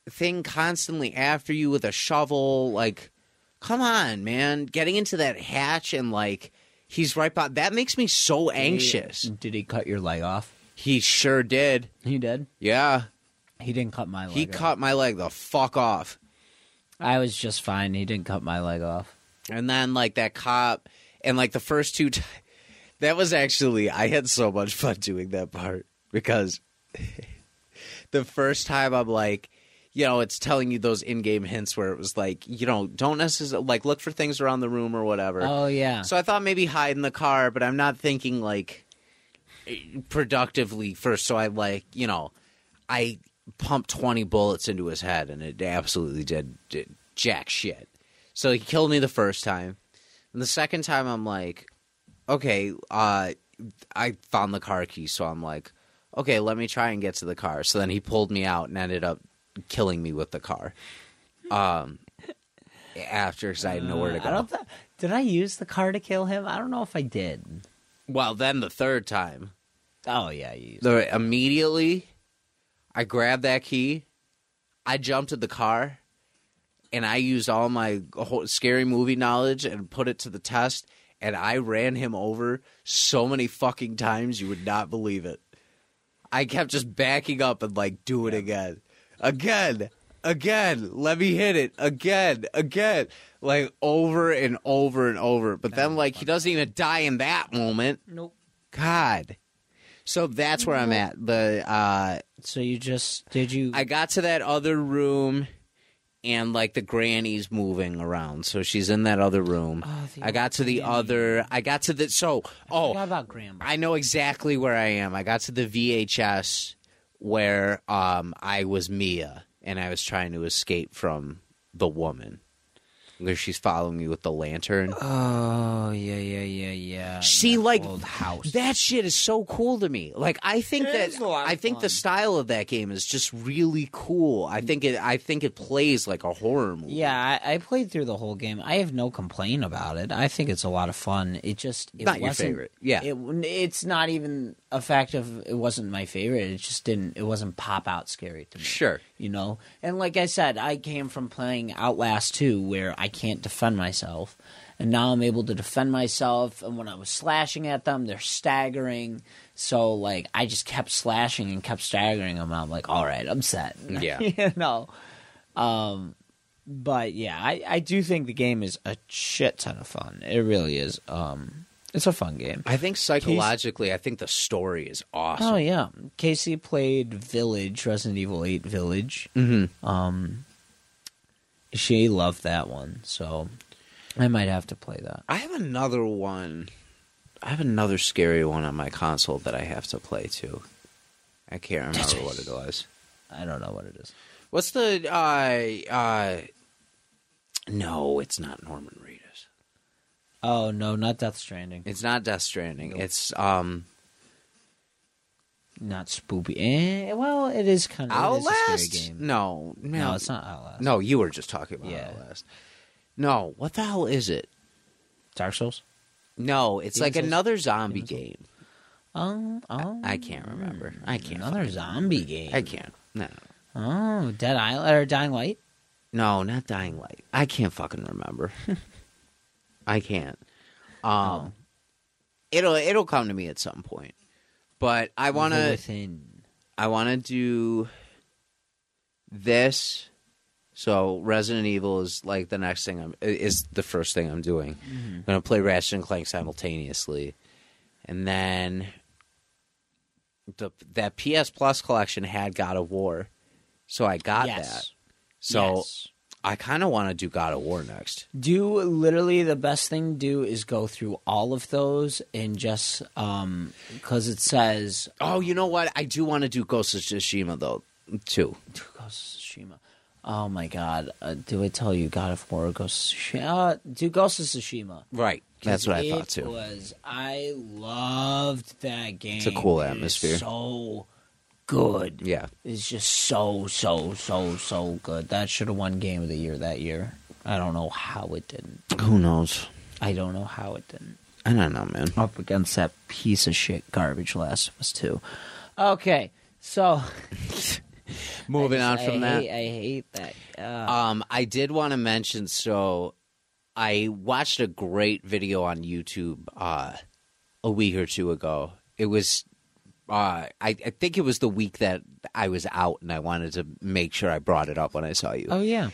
thing constantly after you with a shovel. Like, come on, man, getting into that hatch and like. He's right by. That makes me so anxious. Did he cut your leg off? He sure did. He did. Yeah. He didn't cut my leg. He off. cut my leg the fuck off. I was just fine. He didn't cut my leg off. And then like that cop and like the first two t- that was actually I had so much fun doing that part because the first time I'm like you know, it's telling you those in-game hints where it was like, you know, don't necessarily like look for things around the room or whatever. Oh yeah. So I thought maybe hide in the car, but I'm not thinking like eh, productively first. So I like, you know, I pumped 20 bullets into his head, and it absolutely did, did jack shit. So he killed me the first time. And the second time, I'm like, okay, uh, I found the car key, so I'm like, okay, let me try and get to the car. So then he pulled me out and ended up killing me with the car. Um, after, because I had nowhere to Uh, I go. th- did I use the car to kill him? I don't know if I did. Well, then the third time, Oh yeah, you used. the immediately I grabbed that key, I jumped in the car, and I used all my whole scary movie knowledge and put it to the test. And I ran him over so many fucking times you would not believe it. I kept just backing up and like, do it again, again, again. Let me hit it again, again, like over and over and over. But then like he doesn't even die in that moment. Nope. God. So that's where I'm at. The uh So you just did you? I got to that other room and like the granny's moving around. So she's in that other room. Oh, I got to the granny. other I got to the so oh about Grandma. I know exactly where I am. I got to the VHS where um I was Mia and I was trying to escape from the woman. Where she's following me with the lantern. Oh yeah, yeah, yeah, yeah. See, That like old house. that shit is so cool to me. Like I think It that is a lot of I think the style of that game is just really cool. I think it I think it plays like a horror movie. Yeah, I, I played through the whole game. I have no complaint about it. I think it's a lot of fun. It just it Not your wasn't- favorite. Yeah. it, it's not even a fact of it wasn't my favorite. It just didn't. It wasn't pop out scary to me. Sure. you know. And like I said, I came from playing Outlast 2 where I can't defend myself. And now I'm able to defend myself and when I was slashing at them, they're staggering. So like I just kept slashing and kept staggering them. I'm like, "All right, I'm set." Yeah. you know. Um but yeah, I I do think the game is a shit ton of fun. It really is. Um it's a fun game. I think psychologically, I think the story is awesome. Oh yeah, Casey played Village, Resident Evil Eight Village. Mm-hmm. Um, she loved that one, so I might have to play that. I have another one. I have another scary one on my console that I have to play too. I can't remember what it was. I don't know what it is. What's the uh uh No, it's not Norman Reedus. Oh no, not Death Stranding, It's not Death Stranding. Nope. It's um not Spoopy. Eh, well, it is kind of It is a Outlast. scary game. No, no, No, it's not Outlast. No, you were just talking about Yeah. Outlast. No, what the hell is it? Dark Souls. No, it's like Souls? another zombie Demon's Souls? game. Oh, oh, I can't remember. I can't. Another zombie game. I can't. No, Oh, Dead Island or Dying Light. no, not Dying Light. I can't fucking remember. I can't. Um, Oh. it'll it'll come to me at some point. But I want to. I want to do this. So Resident Evil is like the next thing I'm is the first thing I'm doing. I'm gonna play Ratchet and Clank simultaneously, and then the that PS Plus collection had God of War, so I got yes. that. So Yes. I kind of want to do God of War next. do literally the best thing to do is go through all of those and just um because it says Oh, you know what? I do want to do Ghost of Tsushima though too. Ghost of Tsushima. Oh my god! Uh, do I tell you God of War, Ghost of Tsushima? Uh, do Ghost of Tsushima? Right. That's what I thought too. Was I loved that game? It's a cool atmosphere. So good. Yeah. It's just so so so so good. That should have won Game of the Year that year. I don't know how it didn't. Who knows? I don't know how it didn't. I don't know, man. Up against that piece of shit garbage Last of Us Two. Okay, so Moving I on from I that. hate, I hate that. Uh, Um, I did want to mention. So, I watched a great video on YouTube uh, a week or two ago. It was, uh, I, I think it was the week that I was out, and I wanted to make sure I brought it up when I saw you. oh yeah,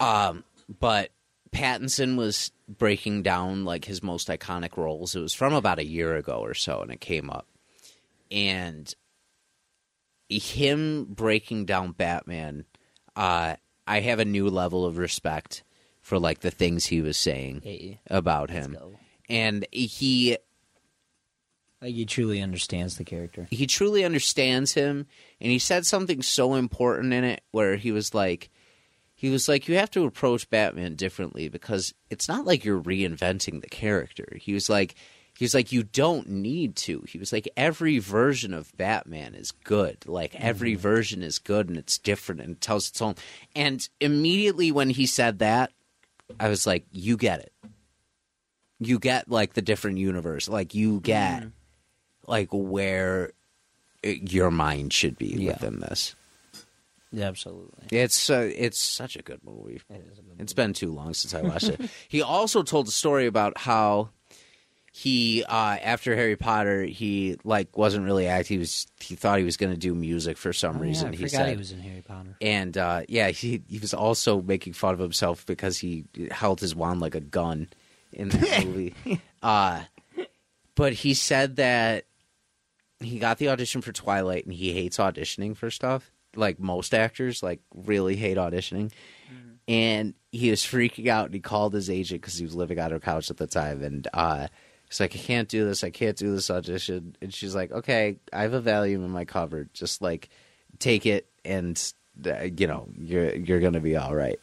Um, but Pattinson was breaking down like his most iconic roles. It was from about a year ago or so, and it came up, and him breaking down Batman. Uh, I have a new level of respect for like the things he was saying Hey, about him, and he Like he truly understands the character. he truly understands him and he said something so important in it where he was like he was like you have to approach batman differently because it's not like you're reinventing the character. He was like he was like you don't need to. He was like every version of batman is good. Like every mm-hmm. version is good and it's different and it tells its own. And immediately when he said that i was like you get it. You get like the different universe. Like you get mm. Like where your mind should be Yeah. within this. Yeah, absolutely. It's uh, it's such a good movie. It is a good It's been too long since I watched it. He also told a story about how he uh, after Harry Potter he like wasn't really acting. He was he thought he was going to do music for some Oh, yeah, reason. I he forgot said he was in Harry Potter. and uh, yeah, he he was also making fun of himself because he held his wand like a gun in that movie. Uh, but he said that he got the audition for Twilight and he hates auditioning for stuff. Like most actors, like really hate auditioning. And he was freaking out and he called his agent because he was living on her couch at the time. And uh, he's like, I can't do this. I can't do this audition. And she's like, okay, I have a Valium in my cupboard. Just like take it and, uh, you know, you're, you're going to be all right.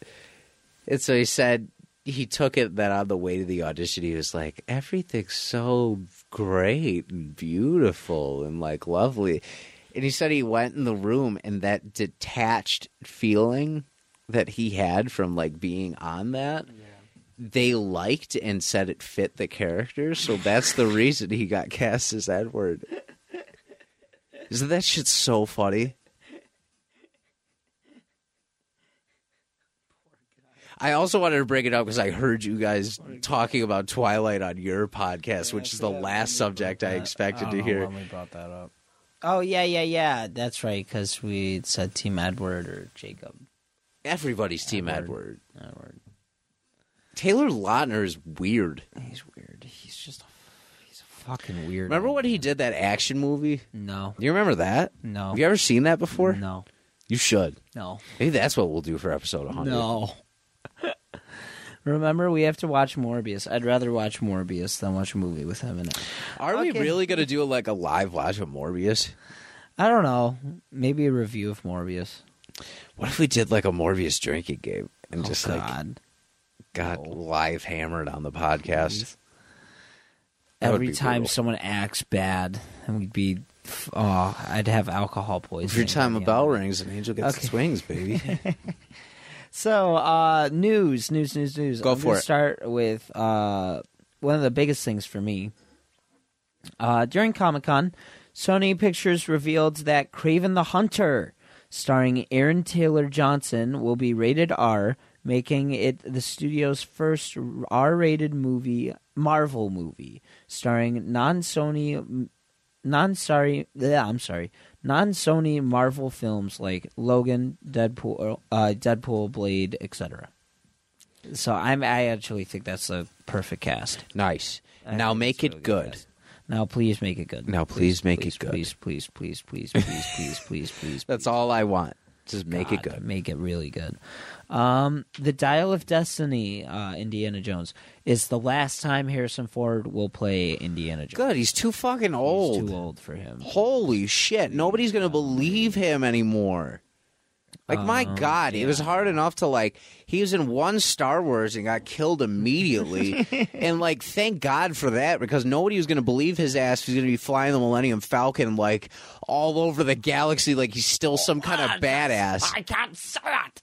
And so he said he took it that on the way to the audition, he was like, everything's so great and beautiful and like lovely. And he said he went in the room and that detached feeling that he had from like being on that, they liked and said it fit the character. So that's the reason he got cast as Edward. Isn't that shit so funny? I also wanted to bring it up because I heard you guys talking about Twilight on your podcast, which is the last subject I expected to oh, hear. we brought that up. Oh yeah, yeah, yeah. That's right. Because we said Team Edward or Jacob Everybody's Team Edward. Edward. Edward. Taylor Lautner is weird. He's weird. He's just a, he's a fucking weird. Remember when he did that action movie? No, Do you remember that? no, Have you ever seen that before? no, You should. no, Maybe that's what we'll do for episode 100. no. Remember, we have to watch Morbius. I'd rather watch Morbius than watch a movie with him in it. Are we Okay. really going to do like a live watch of Morbius? I don't know. Maybe a review of Morbius. What if we did like a Morbius drinking game and Oh, just like God. got No. live hammered on the podcast? That would Every be time brutal. someone acts bad, and we'd be, oh, I'd have alcohol poisoning. Every time a bell rings, an angel gets Okay. its wings, baby. So, uh, news, news, news, news. Go I'm for it. Start with uh, one of the biggest things for me. Uh, during Comic Con, Sony Pictures revealed that Kraven the Hunter, starring Aaron Taylor Johnson, will be rated R, making it the studio's first R-rated movie, Marvel movie, starring non-Sony, non-sorry, yeah, I'm sorry, non-Sony Marvel films like Logan, Deadpool, uh, Deadpool, Blade, etc. So I'm, I actually think that's a perfect cast. nice. I Now make it really good. cast. Now please make it good. Now please make please, it good. Please, please, please, please, please, please, please, please. That's please. all I want. Just make it good. Make it really good. Um, the Dial of Destiny, uh, Indiana Jones, is the last time Harrison Ford will play Indiana Jones. Good. He's too fucking He's old. too old for him. Holy shit. Nobody's going to believe him anymore. Like, my Um, God, it was hard enough to, like, he was in one Star Wars and got killed immediately. and, like, thank God for that because nobody was going to believe his ass was going to be flying the Millennium Falcon, like, all over the galaxy like he's still some kind of badass. I can't say it.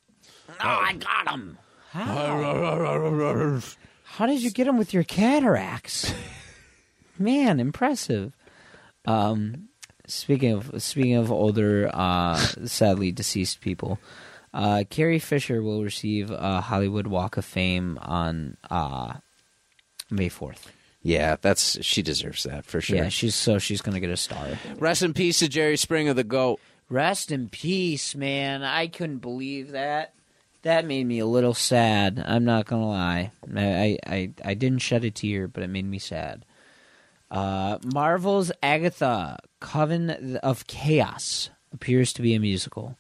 No, I got him. How? How did you get him with your cataracts? Man, impressive. Um, speaking of speaking of older, uh, sadly deceased people, uh, Carrie Fisher will receive a Hollywood Walk of Fame on uh, May fourth. Yeah, that's she deserves that for sure. Yeah, she's so she's gonna get a star. Rest in peace to Jerry Springer, the goat. Rest in peace, man. I couldn't believe that. That made me a little sad. I'm not gonna lie. I I, I, I didn't shed a tear, but it made me sad. Uh, Marvel's Agatha, Coven of Chaos, appears to be a musical.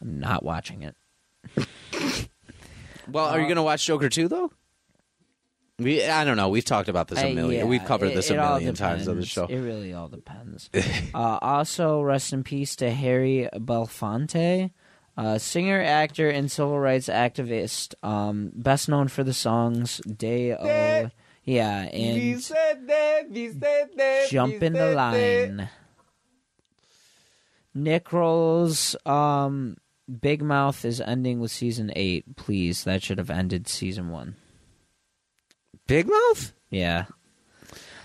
I'm not watching it. Well, are you going to watch Joker 2, though? We I don't know. We've talked about this a Uh, million. yeah, We've covered it- this a million times on the show. It really all depends. uh, also, rest in peace to Harry Belafonte, uh, singer, actor, and civil rights activist. Um, best known for the songs "Day O," yeah, and "Jump in the Line." Nick Kroll's, um, Big Mouth is ending with season eight. Please, that should have ended season one. Big Mouth. Yeah.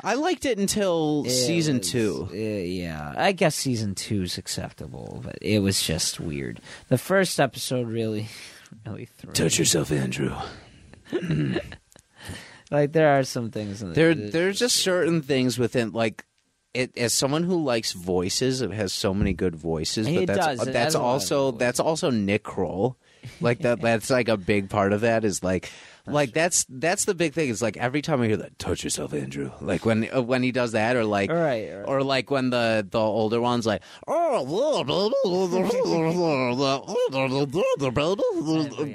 I liked it until It season was- two. uh, yeah, I guess season two is acceptable, but it was just weird. The first episode really, really threw. me. Touch yourself, Andrew. Like there are some things in There, the- there's just certain things within like. It, as someone who likes voices, it has so many good voices. It But that's does. That's has a lot of also that's also Nick Kroll. Like that. That's like a big part of that. Is like, like that's that's the big thing. Is like every time I hear that, touch yourself, Andrew. Like when uh, when he does that, or like, All right, all right. or like when the the older ones like,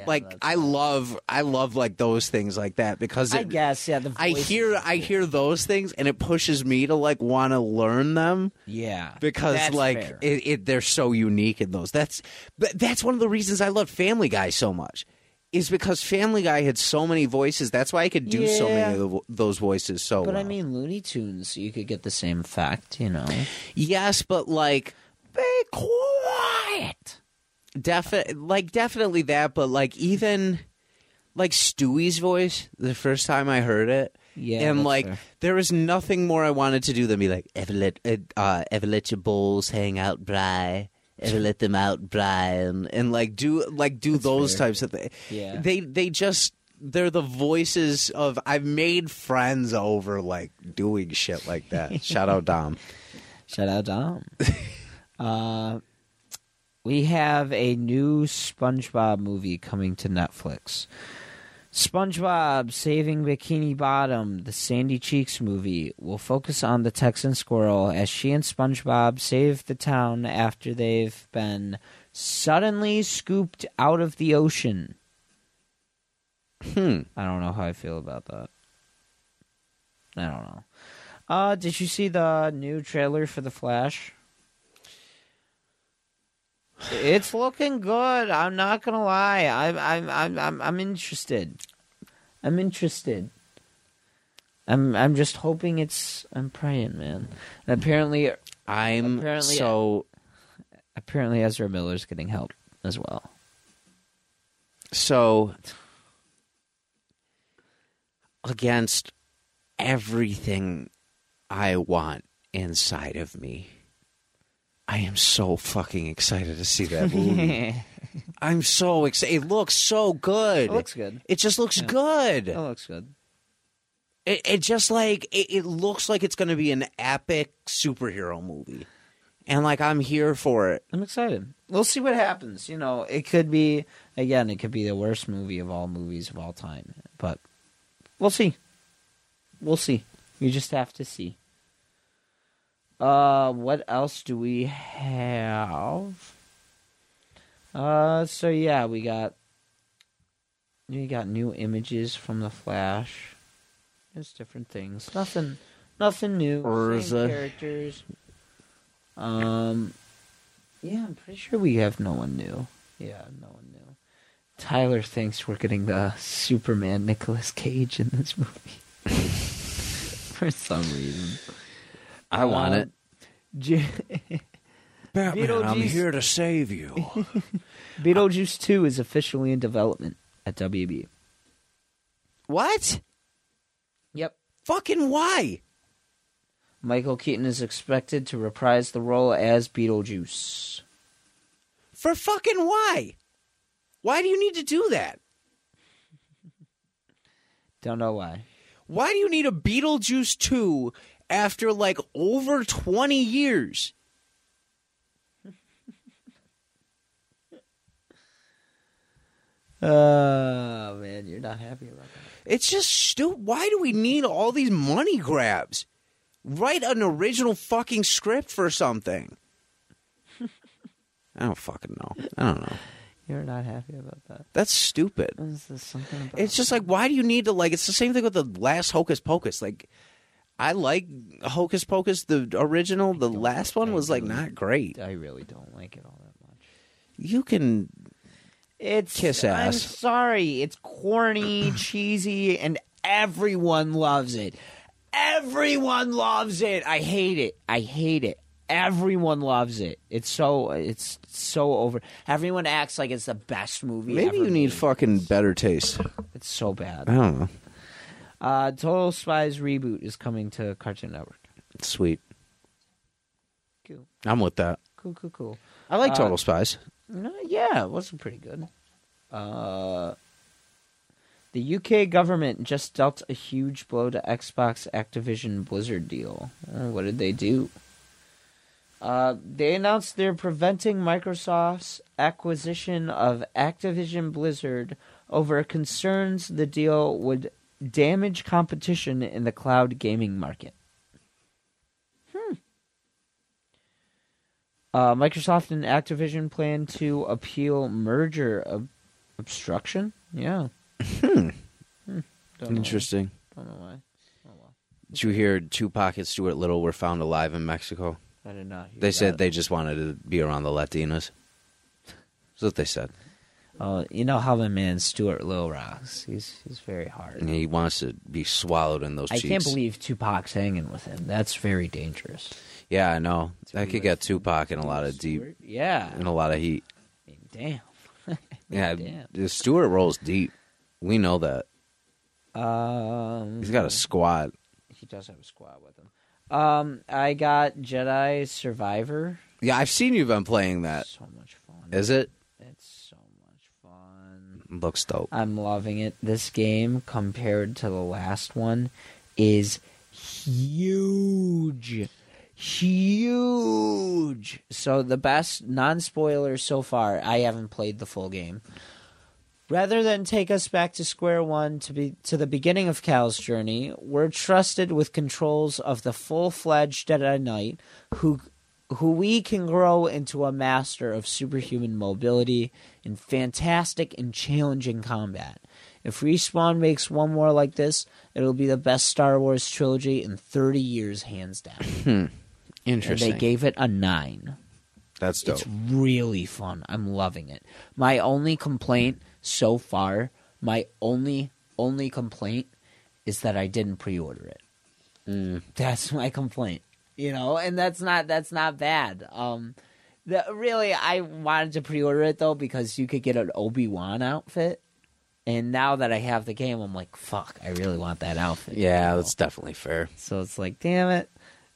like I love I love like those things like that because I guess yeah. The I hear I hear those things and it pushes me to like want to learn them yeah because That's like it, it they're so unique in those. That's that's one of the reasons I love Family Guy so much. Is because Family Guy had so many voices. That's why I could do so many of the, those voices so But well. I mean, Looney Tunes, you could get the same effect, you know. yes, but like Be quiet. defi- like definitely that. But like even like Stewie's voice the first time I heard it. Yeah, and that's like fair. there was nothing more I wanted to do than be like ever let uh, ever let your bowls hang out, Bry. Ever let them out, Brian, and like do like do those fair. types of things. Yeah. they they just they're the voices of. I've made friends over like doing shit like that. Shout out Dom. Shout out Dom. uh, we have a new SpongeBob movie coming to Netflix. SpongeBob Saving Bikini Bottom, the Sandy Cheeks movie, will focus on the Texan squirrel as she and SpongeBob save the town after they've been suddenly scooped out of the ocean. Hmm. I don't know how I feel about that. I don't know. Uh, did you see the new trailer for The Flash? It's looking good. I'm not gonna lie. I'm I'm I'm I'm I'm interested. I'm interested. I'm I'm just hoping it's. I'm praying, man. Apparently, I'm Apparently- so apparently Ezra Miller's getting help as well. so against everything I want inside of me. I am so fucking excited to see that movie. I'm so excited. It looks so good. It looks good. It just looks Yeah. good. It looks good. It, it just like it, it looks like it's going to be an epic superhero movie, and like I'm here for it. I'm excited. We'll see what happens. You know, it could be again, it could be the worst movie of all movies of all time, but we'll see. We'll see. You just have to see. Uh, what else do we have? Uh, so yeah, we got we got new images from the Flash. There's different things. Nothing, nothing new. Urza. Same characters. Um, yeah, I'm pretty sure we have no one new. Yeah, no one new. Tyler thinks we're getting the Superman Nicolas Cage in this movie for some reason. I want Um, it. J- Batman, I'm Beetlejuice. here to save you. Beetlejuice 2 is officially in development at WB. what? Yep. Fucking why? Michael Keaton is expected to reprise the role as Beetlejuice. For fucking why? Why do you need to do that? Don't know why. Why do you need a Beetlejuice 2 after like over 20 years? Oh, man, you're not happy about that. It's just stupid. Why do we need all these money grabs? Write an original fucking script for something. I don't fucking know. I don't know. You're not happy about that. That's stupid. Is something about It's just like, why do you need to like? It's the same thing with the last Hocus Pocus. Like, I like Hocus Pocus, the original. The last one was like not great. I really don't like it all that much. You can It's Kiss I'm ass. sorry, it's corny, cheesy, and everyone loves it. Everyone loves it. I hate it. I hate it. Everyone loves it. It's so it's so over. Everyone acts like it's the best movie. maybe ever you need made. fucking better taste. It's so bad. I don't know. Uh, Total Spies reboot is coming to Cartoon Network. Sweet. Cool, I'm with that. cool, cool, cool. I like Uh, Total Spies. Uh, yeah, it wasn't pretty good. Uh, the UK government just dealt a huge blow to Xbox Activision Blizzard deal. Uh, what did they do? Uh, they announced they're preventing Microsoft's acquisition of Activision Blizzard over concerns the deal would damage competition in the cloud gaming market. Uh, Microsoft and Activision plan to appeal merger ob- obstruction. Yeah. Hmm. Don't know- Interesting. Don't know why. Oh well. Did you hear Tupac and Stuart Little were found alive in Mexico? I did not. Hear They said that. they just wanted to be around the Latinas. That's what they said. Oh, you know how my man Stuart Lil rocks. He's he's very hard. And he wants to be swallowed in those I cheeks. can't believe Tupac's hanging with him. That's very dangerous. Yeah, I know. That could get Tupac in a lot of deep, Stuart? Yeah. in a lot of heat. I mean, damn. Yeah, Damn. the Stuart rolls deep. We know that. Um, He's got a squad. He does have a squad with him. Um, I got Jedi Survivor. Yeah, I've seen you've been playing that. So much fun. Is it? It's so much fun. Looks dope. I'm loving it. This game, compared to the last one, is huge. Huge. So, the best non spoilers so far, I haven't played the full game. Rather than take us back to square one to be to the beginning of Cal's journey, we're trusted with controls of the full-fledged Jedi Knight, who who we can grow into a master of superhuman mobility and fantastic and challenging combat. If Respawn makes one more like this, it'll be the best Star Wars trilogy in 30 years, hands down. And Interesting. they gave it a nine. That's dope. It's really fun. I'm loving it. My only complaint so far, my only only complaint is that I didn't pre-order it. Mm. That's my complaint. You know, and that's not that's not bad. Um the, really I wanted to pre-order it though because you could get an Obi-Wan outfit. And now that I have the game, I'm like, fuck, I really want that outfit. Yeah, you know? that's definitely fair. So it's like, damn it.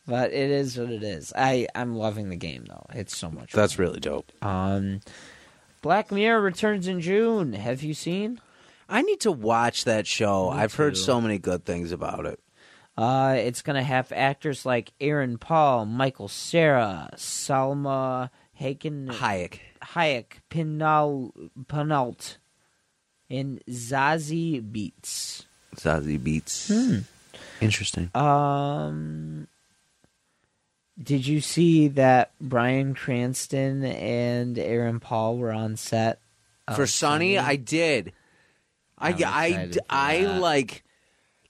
But it is what it is. I, I'm loving the game though. It's so much fun. That's really dope. Um, Black Mirror returns in June. Have you seen? I need to watch that show. Me I've heard so many good things about it. Uh, it's gonna have actors like Aaron Paul, Michael Cera, Salma Haken, Hayek. Hayek, Pinal, Penalt, and Zazie Beetz. Zazie Beetz. Interesting. Um, did you see that Bryan Cranston and Aaron Paul were on set For of Sonny, I did. I I'm I I like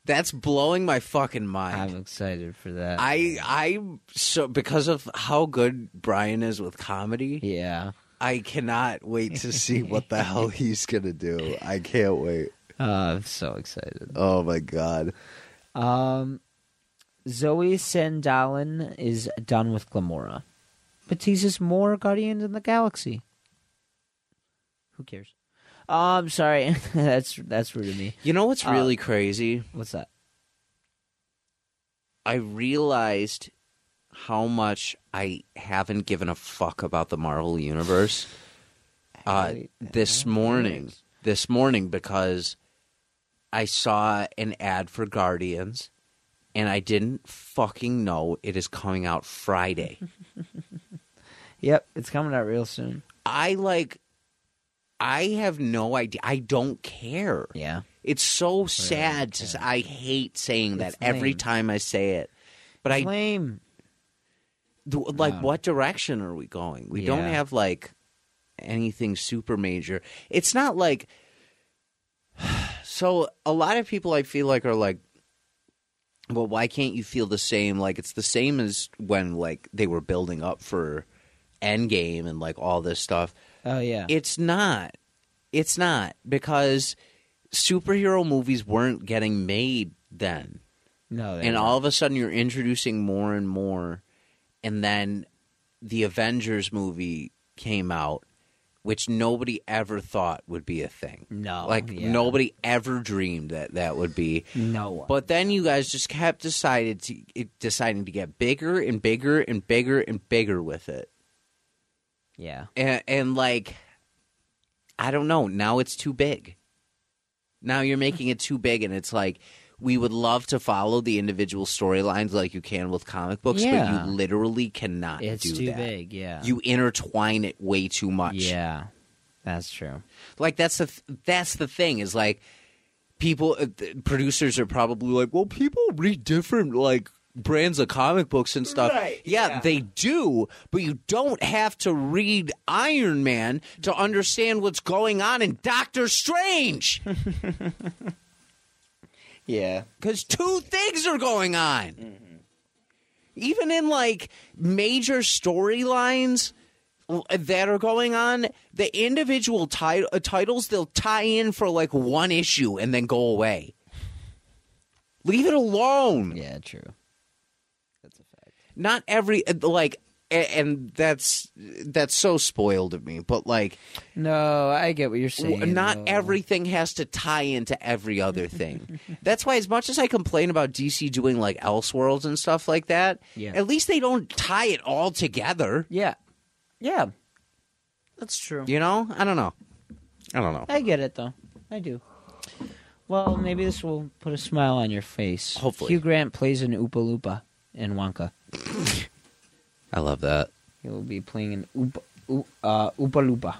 that's blowing my fucking mind. I'm excited for that. I I so because of how good Bryan is with comedy, yeah. I cannot wait to see what the hell he's gonna do. I can't wait. Uh, I'm so excited. Oh my god. Um, Zoe Saldana is done with Gamora, but teases more Guardians in the Galaxy. Who cares? Um, sorry, that's that's rude of me. You know what's Uh, really crazy? What's that? I realized how much I haven't given a fuck about the Marvel universe uh, Really? this morning. This morning because I saw an ad for Guardians and I didn't fucking know it is coming out Friday. Yep, it's coming out real soon. I like I have no idea. I don't care. Yeah, It's so sad to say. I hate saying that It's every lame. time I say it. But I flame. Th- like Wow. what direction are we going we don't have like anything super major. It's not like so a lot of people I feel like are like well why can't you feel the same like it's the same as when like they were building up for Endgame and like all this stuff. Oh yeah. It's not. It's not because superhero movies weren't getting made then. no, they And weren't. all of a sudden you're introducing more and more and then the Avengers movie came out which nobody ever thought would be a thing. No, Like yeah. nobody ever dreamed that that would be. no one. But then you guys just kept decided to deciding to get bigger and bigger and bigger and bigger with it. Yeah. and, and like i don't know now it's too big now you're making it too big and it's like we would love to follow the individual storylines like you can with comic books Yeah. but you literally cannot It's do too that big. Yeah. you intertwine it way too much Yeah. That's true. like that's the th- that's the thing is like people uh, th- producers are probably like well people read different like brands of comic books and stuff Right, yeah, yeah. they do but you don't have to read iron man to understand what's going on in doctor strange Yeah. because two things are going on even in like major storylines that are going on the individual tit- uh, titles they'll tie in for like one issue and then go away leave it alone Yeah. True. That's a fact. not every uh, like and that's that's so spoiled of me but like No, I get what you're saying. not though. everything has to tie into every other thing that's why as much as i complain about dc doing like elseworlds and stuff like that Yeah. at least they don't tie it all together Yeah. Yeah. That's true. you know i don't know i don't know I get it though. I do. Well, maybe this will put a smile on your face. Hopefully. Hugh Grant plays an Oopa Loopa in Wonka. I love that He will be playing in Oopa, Oo- uh, Oopa Loopa.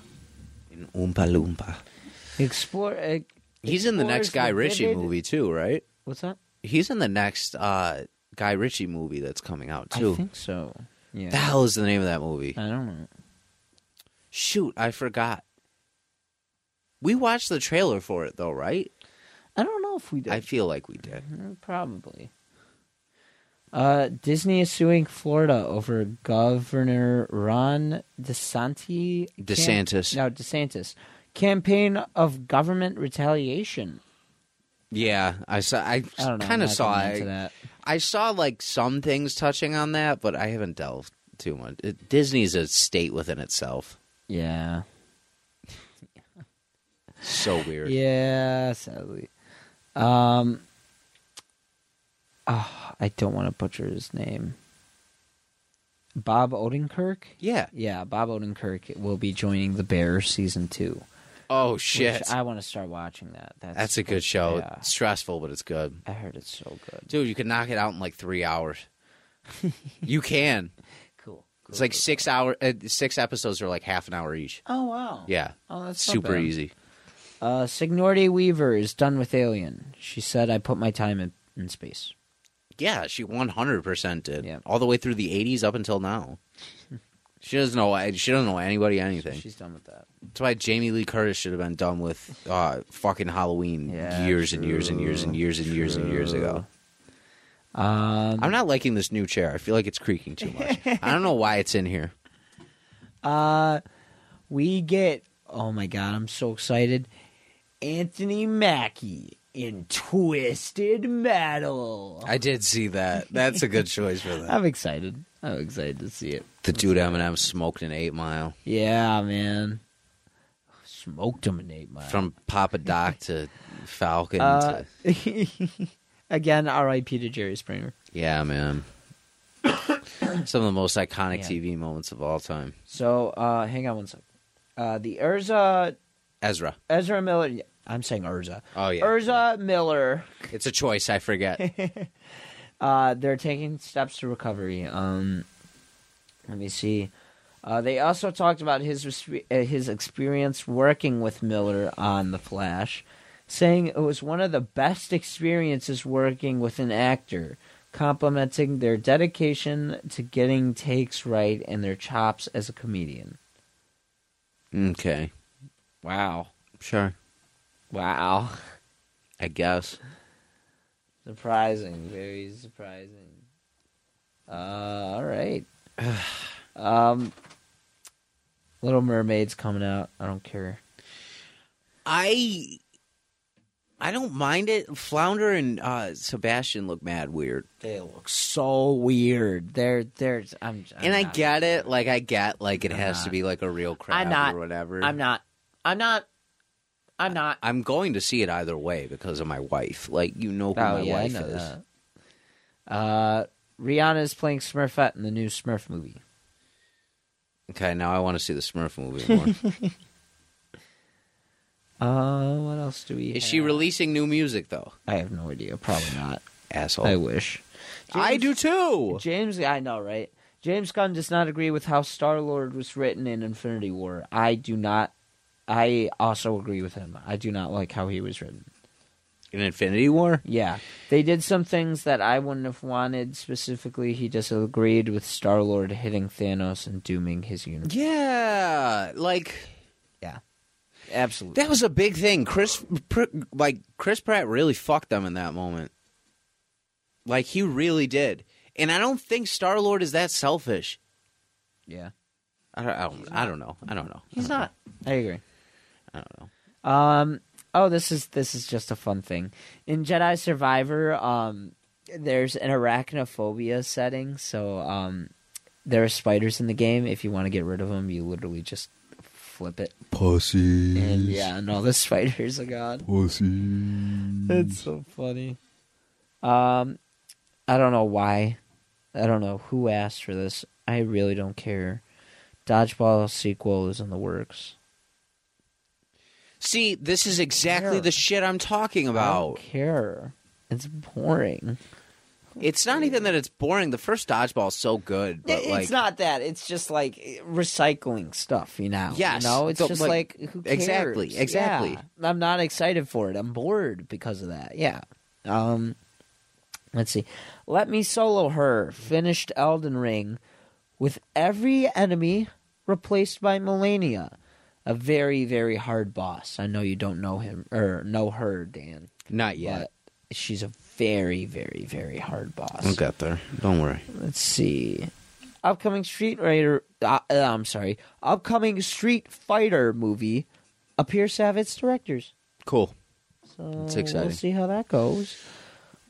in oompa loompa Explore. Uh, he's in the next guy ritchie vivid- movie too right What's that? he's in the next uh guy ritchie movie that's coming out too I think so. Yeah. the hell is the name of that movie I don't know. Shoot, I forgot. We watched the trailer for it though, right? I don't know if we did. I feel like we did. Mm, Probably. Uh, Disney is suing Florida over Governor Ron DeSanti. cam- DeSantis. no, DeSantis. Campaign of government retaliation. Yeah, I saw. I, I kind of saw. I, that. I saw like some things touching on that, but I haven't delved too much. It, Disney's a state within itself. Yeah. So weird. Yeah, sadly. Um. Ah, I don't want to butcher his name. Bob Odenkirk. Yeah. Yeah, Bob Odenkirk will be joining the Bears season two. Oh shit. I want to start watching that. That's, That's a good show. Yeah, stressful, but it's good. I heard it's so good. Dude, you can knock it out in like three hours. you can. Cool. It's like six hour. Uh, six episodes are like half an hour each. Oh wow. Yeah. Oh, that's Super easy. Uh, Sigourney Weaver is done with Alien. She said, "I put my time in, in space." Yeah, she one hundred percent did. Yeah. all the way through the eighties up until now. she doesn't know. She doesn't know anybody anything. She's done with that. That's why Jamie Lee Curtis should have been done with uh, fucking Halloween Yeah, years and years and years and years and years and years ago. Um, I'm not liking this new chair. I feel like it's creaking too much. I don't know why it's in here. Uh, we get. Oh my god! I'm so excited. Anthony Mackie in Twisted Metal. I did see that. That's a good choice for that. I'm excited. I'm excited to see it. The dude Eminem smoked an Eight Mile Yeah, man. Smoked him in eight mile. from Papa Doc to Falcon. Uh, to, again, R.I.P. to Jerry Springer. yeah, man. Some of the most iconic Yeah. TV moments of all time. So, uh, hang on one sec. Uh, the Urza Ezra. Ezra Miller. I'm saying Urza. Oh yeah. Urza Miller. It's a choice. I forget. Uh, they're taking steps to recovery. Um, let me see. Uh, they also talked about his uh, his experience working with Miller on The Flash, saying it was one of the best experiences working with an actor, complimenting their dedication to getting takes right and their chops as a comedian. Okay. Wow. Sure. Wow. I guess. Surprising. Very surprising. Uh, all right. um, Little Mermaid's coming out. I don't care. I I don't mind it. Flounder and uh, Sebastian look mad weird. They look so weird. They're they're. I'm. I'm and I not- get it. Like I get like it I'm has to be like a real crab I'm not. or whatever. I'm not. I'm not. I'm not. I'm going to see it either way because of my wife. Like you know who Oh my yeah, I wife know is. that. Uh, Rihanna is playing Smurfette in the new Smurf movie. Okay, now I want to see the Smurf movie more. Uh, what else do we? is she releasing new music though? I have no idea. Probably not. Asshole. I wish. I do too. James, I know, right? James Gunn does not agree with how Star Lord was written in Infinity War. I do not. I also agree with him. I do not like how he was written. In Infinity War? Yeah, they did some things that I wouldn't have wanted. Specifically, he disagreed with Star Lord hitting Thanos and dooming his universe. Yeah, like Yeah. Absolutely. that was a big thing. Chris, like Chris Pratt, really fucked them in that moment. Like he really did, and I don't think Star Lord is that selfish. yeah, I don't, I don't, I don't know. I don't know. he's not. I agree. I don't know. Um. Oh, this is this is just a fun thing in Jedi Survivor. Um, there's an arachnophobia setting, so um, there are spiders in the game. If you want to get rid of them, you literally just flip it, Pussy. and yeah, and all the spiders are gone. Pussy. It's so funny. Um, I don't know why. I don't know who asked for this. I really don't care. Dodgeball sequel is in the works. See, this is exactly the shit I'm talking I don't about. care. It's boring. It's not even that it's boring. The first dodgeball is so good, but it's like not that. It's just like recycling stuff, you know. Yes. you know, it's So, just like, like, who cares? exactly, exactly. Yeah. I'm not excited for it. I'm bored because of that. Yeah. Um. Let's see. Let me solo her. Finished Elden Ring with every enemy replaced by Malenia. A very very hard boss. I know you don't know him or know her, Dan. not yet. But she's a very very very hard boss. We'll get there. Don't worry. Let's see. Upcoming Street Fighter. Uh, uh, I'm sorry. Upcoming Street Fighter movie appears to have its directors. Cool. So That's exciting. We'll see how that goes.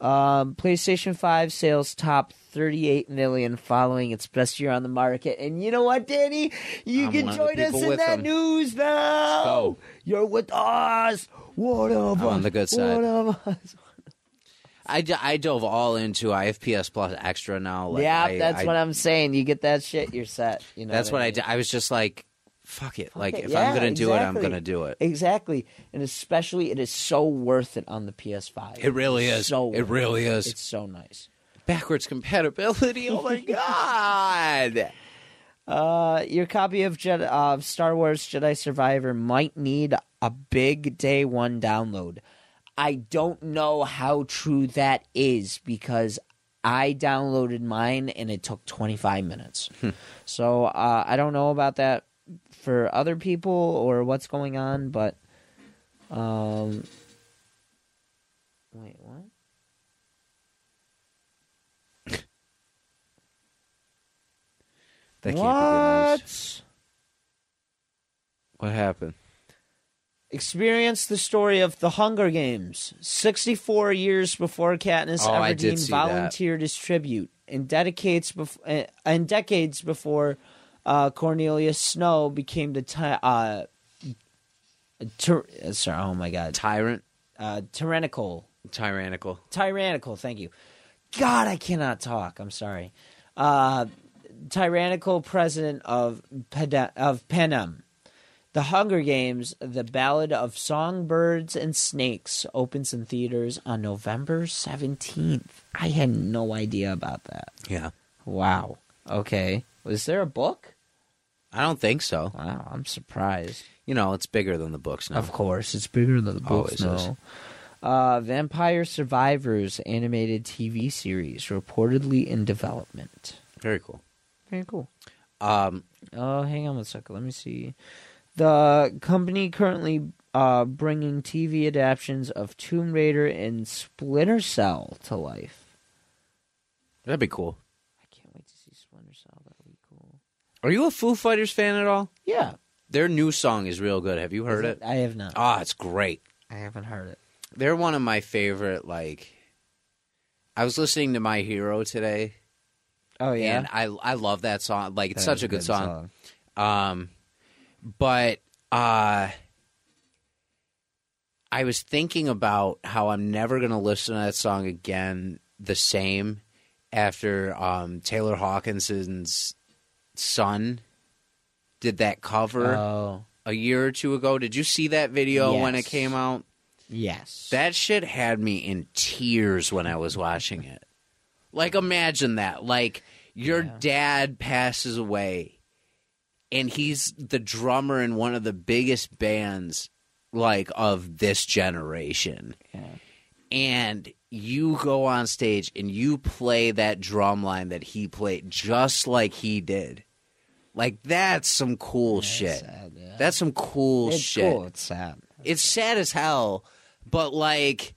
Um, PlayStation 5 sales top 38 million following its best year on the market. And you know what, Danny? You I'm can one of the join us in that them. news now. go. You're with us. What of I'm us. on the good side. One of us. I, d- I dove all into IFPS Plus Extra now. Like, yeah, I, that's I, what I'm saying. You get that shit, you're set. You know That's what I mean? did. I was just like, fuck it. Like, it. if Yeah, I'm gonna do it, I'm gonna do it. Exactly, and especially it is so worth it on the PS5. It really is. So it really is. It's so nice. Backwards compatibility. Oh my god. Uh, your copy of Jedi, of Star Wars Jedi Survivor might need a big day one download. I don't know how true that is because I downloaded mine and it took 25 minutes. so uh, I don't know about that for other people or what's going on, but um, wait, what? That what? What happened? Experience the story of the Hunger Games, 64 years before Katniss Oh, Everdeen see that. volunteered as tribute, and dedicates bef- uh, and decades before uh, Cornelius Snow became the ty- uh, tyr- uh, sorry, oh my god, Tyrant, uh, tyrannical, tyrannical. tyrannical. Thank you. God, I cannot talk. I'm sorry. Uh, tyrannical president of Peda- of Panem. The Hunger Games: The Ballad of Songbirds and Snakes opens in theaters on November 17th. I had no idea about that. Yeah. Wow. Okay. Was there a book? I don't think so. Wow, I'm surprised. You know, it's bigger than the books now. Of course, it's bigger than the books Always is. now. Uh, Vampire Survivors animated TV series reportedly in development. Very cool. Very cool. Um, Oh, hang on one second. Let me see. The company currently uh, bringing TV adaptations of Tomb Raider and Splinter Cell to life. That'd be cool. I can't wait to see Splinter Cell. That'll be cool. Are you a Foo Fighters fan at all? Yeah, Their new song is real good. Have you heard it? I have not. Ah, it's great. I haven't heard it. They're one of my favorite. Like, I was listening to My Hero today, Oh yeah, and I I love that song. Like, it's That such is a good song. Um, but uh, I was thinking about how I'm never gonna listen to that song again the same after um, Taylor Hawkins's son did that cover Oh a year or two ago. Did you see that video when it came out? yes, That shit had me in tears when I was watching it. Like, imagine that. Like, your Yeah. dad passes away, and he's the drummer in one of the biggest bands, like, of this generation. Yeah. And you go on stage and you play that drum line that he played just like he did. Like, that's some cool It's shit. sad, yeah. That's some cool it's shit cool. It's sad. it's sad as hell, but like,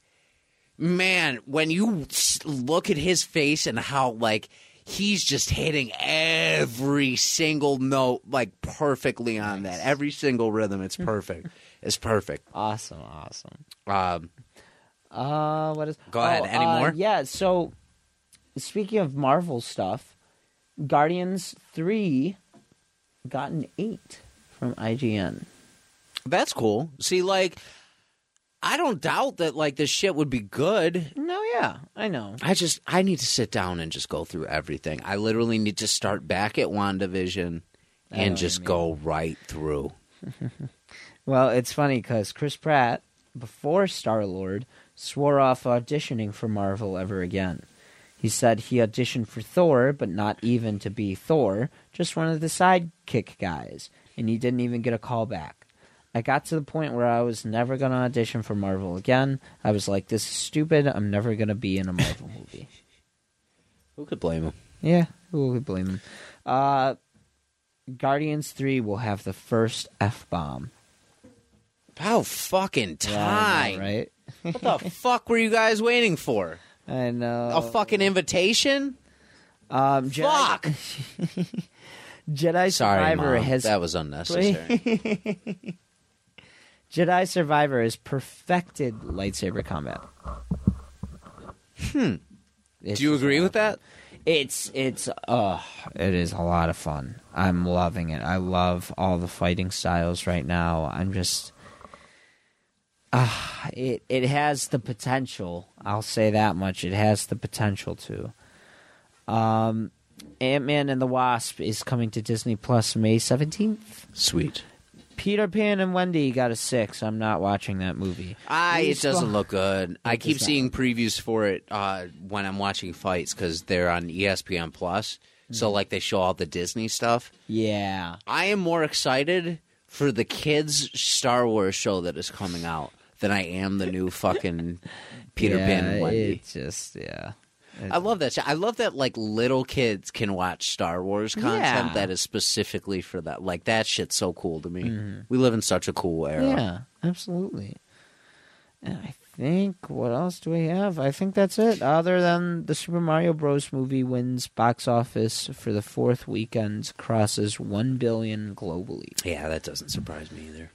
man, when you look at his face and how like he's just hitting every single note like perfectly on that, every single rhythm, it's perfect. it's perfect. Awesome, awesome. Um, Uh, what is? Go ahead. Oh, Any uh, more? Yeah. So, speaking of Marvel stuff, Guardians Three got an eight from IGN. that's cool. See, like, I don't doubt that like this shit would be good. No, yeah, I know. I just I need to sit down and just go through everything. I literally need to start back at WandaVision and just go right through. Well, it's funny because Chris Pratt, before Star Lord, swore off auditioning for Marvel ever again. He said he auditioned for Thor, but not even to be Thor, just one of the sidekick guys, and he didn't even get a call back. I got to the point where I was never going to audition for Marvel again. I was like, this is stupid. I'm never going to be in a Marvel movie. Who could blame him? Yeah, who would blame him? Uh, Guardians 3 will have the first F bomb. About fucking time. right? What the fuck were you guys waiting for? I know. A fucking invitation? Um, Jedi, Fuck. Jedi Sorry, Survivor Mom. has that was unnecessary. Jedi Survivor has perfected lightsaber combat. Hmm. Do you agree with that? It's it's uh it is a lot of fun. I'm loving it. I love all the fighting styles right now. I'm just ah it it has the potential. I'll say that much. It has the potential to. Um Ant Man and the Wasp is coming to Disney Plus May 17th. Sweet. Peter Pan and Wendy got a six. I'm not watching that movie. I, it doesn't look good. I keep seeing previews for it uh, when I'm watching fights because they're on ESPN Plus. So like they show all the Disney stuff. Yeah. I am more excited for the kids Star Wars show that is coming out than I am the new fucking Peter yeah, Pan Wendy. It just yeah. I love that. shit. I love that like little kids can watch Star Wars content Yeah. that is specifically for that. Like that shit's so cool to me. We live in such a cool era. Mm-hmm. Yeah, absolutely. And I think what else do we have? I think that's it. Other than the Super Mario Bros. movie wins box office for the fourth weekend, crosses one billion globally. Yeah, that doesn't surprise me either.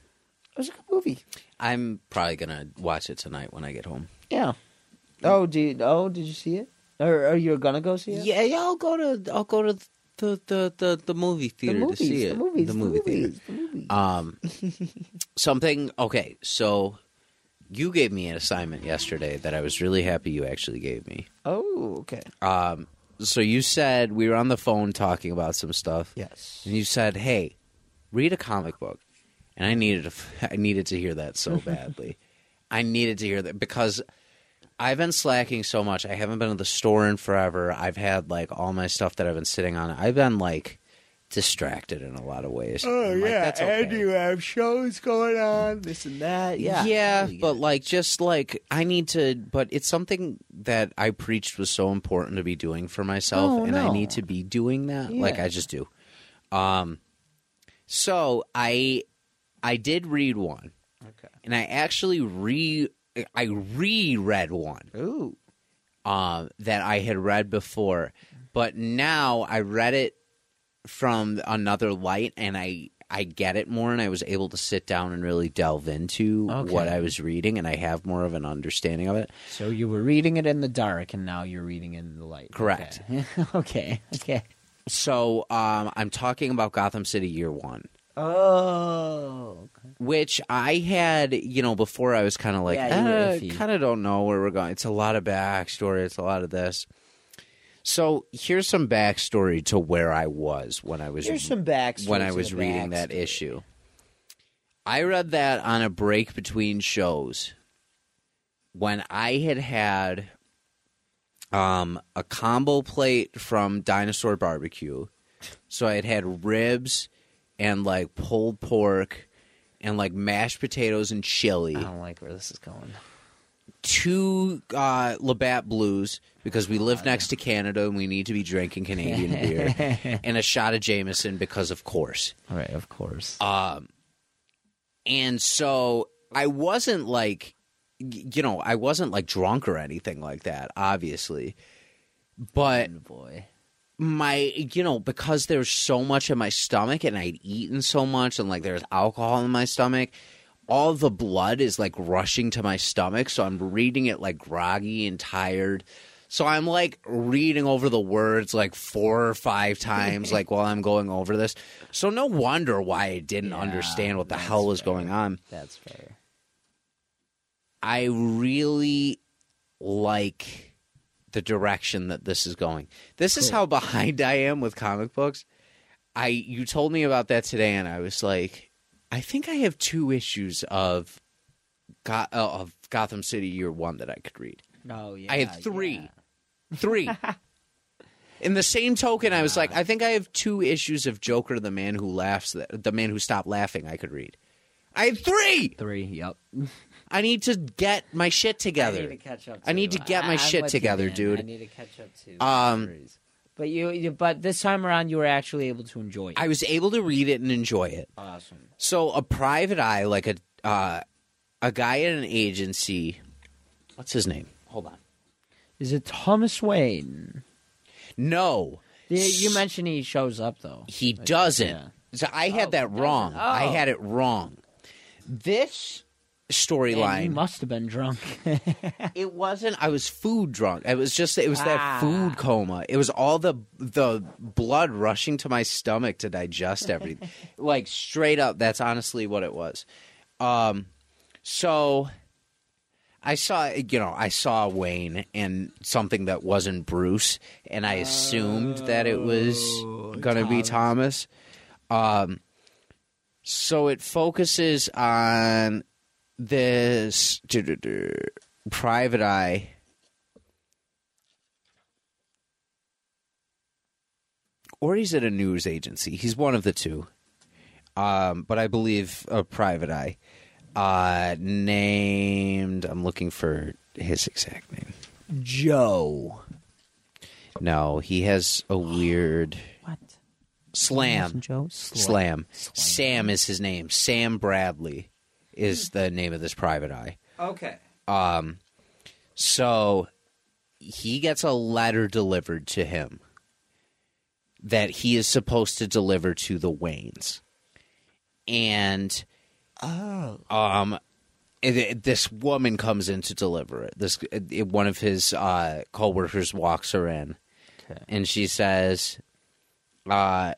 It was a good movie. I'm probably gonna watch it tonight when I get home. Yeah. Oh, did oh did you see it? Or are you gonna go see it? Yeah, yeah. I'll go to I'll go to the the the, the movie the theater movies, to see the it. movies, the movie theater. movies, the movies. Um, something. Okay, so you gave me an assignment yesterday that I was really happy you actually gave me. oh, okay. Um, so you said we were on the phone talking about some stuff, Yes. and you said, "Hey, read a comic book," and I needed to, I needed to hear that so badly. I needed to hear that because I've been slacking so much. I haven't been to the store in forever. I've had like all my stuff that I've been sitting on. I've been like distracted in a lot of ways. Oh I'm like, that's okay. have shows going on, this and that. Yeah, yeah, Really but like just like I need to but it's something that I preached was so important to be doing for myself Oh, and I need to be doing that. Like I just do. Um so I I did read one, Okay. and I actually re I reread one Ooh. um, that I had read before, but now I read it from another light, and I I get it more, and I was able to sit down and really delve into Okay. what I was reading, and I have more of an understanding of it. So you were reading it in the dark, and now you're reading it in the light. Correct. Okay. okay. Okay. So um, I'm talking about Gotham City Year One. Oh. which I had, you know, before I was kind of like, Yeah, eh, kind of don't know where we're going. It's a lot of backstory. It's a lot of this. So here's some backstory to where I was when I was Here's some backstory. when I was reading that issue. I read that on a break between shows when I had had um, a combo plate from Dinosaur Barbecue. So I had had ribs and like pulled pork and like mashed potatoes and chili. I don't like where this is going. Two uh, Labatt Blues because we live next to Canada and we need to be drinking Canadian beer, and a shot of Jameson because of course. All right, of course. Um, and so I wasn't like, you know, I wasn't like drunk or anything like that, obviously. But Oh, boy. My, you know, because there's so much in my stomach and I'd eaten so much and like there's alcohol in my stomach, all the blood is like rushing to my stomach. So I'm reading it like groggy and tired. So I'm like reading over the words like four or five times, like while I'm going over this. So no wonder why I didn't Yeah, understand what the hell was fair. going on. That's fair. I really like the direction that this is going. This is how behind I am with comic books. I you told me about that today, and I was like, I think I have two issues of Go- uh, of Gotham City Year One that I could read. Oh yeah. I had three. yeah. Three. In the same token, I was like, I think I have two issues of Joker, the man who laughs, the man who stopped laughing. I could read. I had three. Three. Yep. I need to get my shit together. I need to catch up. I need to get my I'm shit together, dude. I need to catch up too. Um, but you, you, but this time around, you were actually able to enjoy it. I was able to read it and enjoy it. awesome. So a private eye, like a uh, a guy at an agency. What's his name? Hold on. Is it Thomas Wayne? No, You, you mentioned he shows up though. he Like, doesn't. yeah. So I had Oh, that wrong. doesn't. I Oh. had it wrong. This Man, you storyline. must have been drunk. It wasn't. I was food drunk. It was just. It was Ah. that food coma. It was all the the blood rushing to my stomach to digest everything. like straight up. That's honestly what it was. Um. So. I saw, you know, I saw Wayne and something that wasn't Bruce, and I assumed that it was going to be Thomas. Um, so it focuses on this private eye. Or he's at a news agency. He's one of the two. Um, but i believe a private eye. Uh, named i'm looking for his exact name. Joe. no he has a weird What? slam. Joe. slam. Sam is his name. Sam bradley is the name of this private eye Okay. Um, so he gets a letter delivered to him that he is supposed to deliver to the Waynes, and Oh. um, it- it- this woman comes in to deliver it. This it, one of his uh, coworkers walks her in, Okay. and she says, "Uh,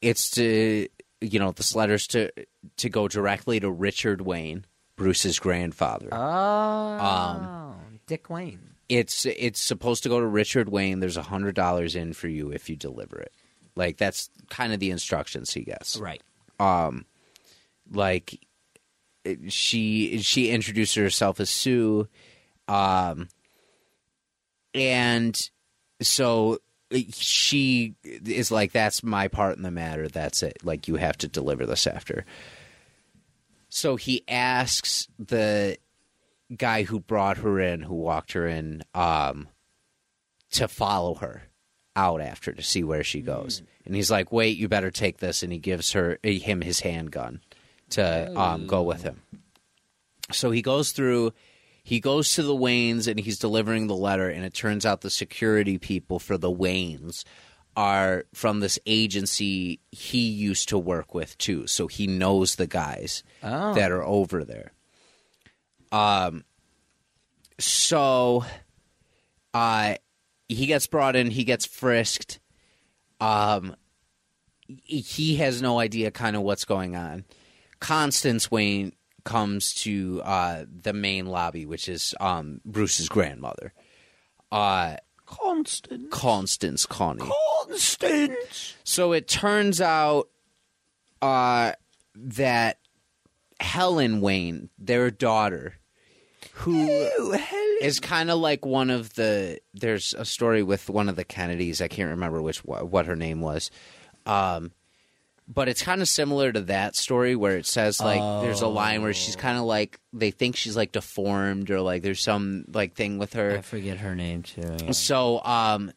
it's to you know this letter's to to go directly to Richard Wayne, Bruce's grandfather." Oh. Um, Dick Wayne. it's it's supposed to go to Richard Wayne. There's a hundred dollars in for you if you deliver it. Like that's kind of the instructions he gets. Right. Um, like she she introduced herself as Sue, um, and so she is like, "That's my part in the matter. That's it. Like you have to deliver this after." So he asks the guy who brought her in, who walked her in, um, to follow her out after to see where she goes. And he's like, "Wait, you better take this." And he gives her him his handgun to um, go with him. So he goes through, he goes to the Waynes and he's delivering the letter, and it turns out the security people for the Waynes are from this agency he used to work with too. So he knows the guys Oh. that are over there. Um, so, uh, he gets brought in, he gets frisked. Um, he has no idea kind of what's going on. Constance Wayne comes to uh, the main lobby, which is um, Bruce's grandmother. Uh, Constant. Constance Connie. Constance. So it turns out uh, that Helen Wayne, their daughter, who is kind of like one of the. There's a story with one of the Kennedys. I can't remember which what her name was. Um, but it's kind of similar to that story where it says like there's a line where she's kind of like they think she's like deformed or like there's some like thing with her. I forget her name too. yeah. So um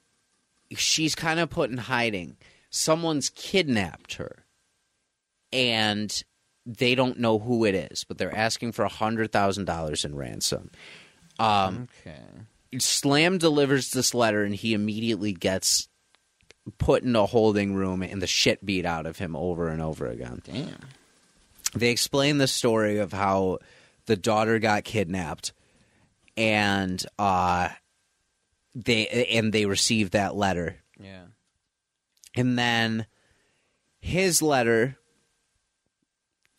she's kind of put in hiding. Someone's kidnapped her. And they don't know who it is, but they're asking for a hundred thousand dollars in ransom. Um Okay. Slam delivers this letter and he immediately gets put in a holding room and the shit beat out of him over and over again. Damn. They explain the story of how the daughter got kidnapped and uh they and they received that letter Yeah. and then his letter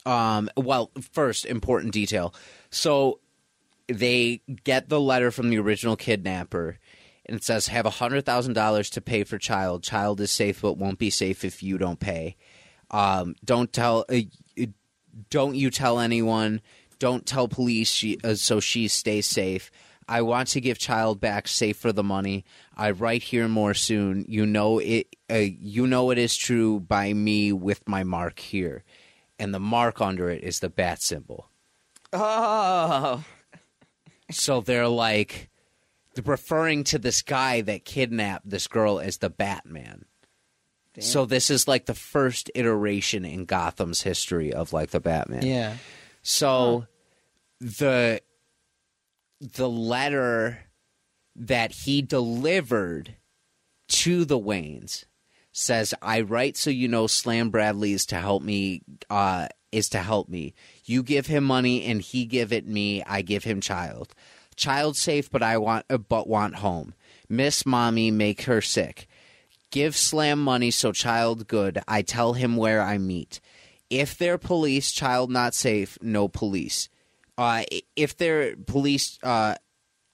um well first important detail so they get the letter from the original kidnapper and it says have a hundred thousand dollars to pay for child. Child is safe but won't be safe if you don't pay. Um don't tell uh, don't you tell anyone. Don't tell police she, uh, so she stays safe. I want to give child back safe for the money. I write here more soon. You know it uh, you know it is true by me with my mark here. And the mark under it is the bat symbol. Oh. so they're like referring to this guy that kidnapped this girl as the batman so this is like the first iteration in gotham's history of like the batman Yeah. So the the letter that he delivered to the Waynes says, "I write so you know Slam Bradley is to help me. Uh, is to help me. You give him money and he give it me. I give him child. Child safe, but I want uh, but want home. Miss mommy, make her sick. Give Slam money so child good. I tell him where I meet. If they're police, child not safe, no police. Uh, if they're police, uh,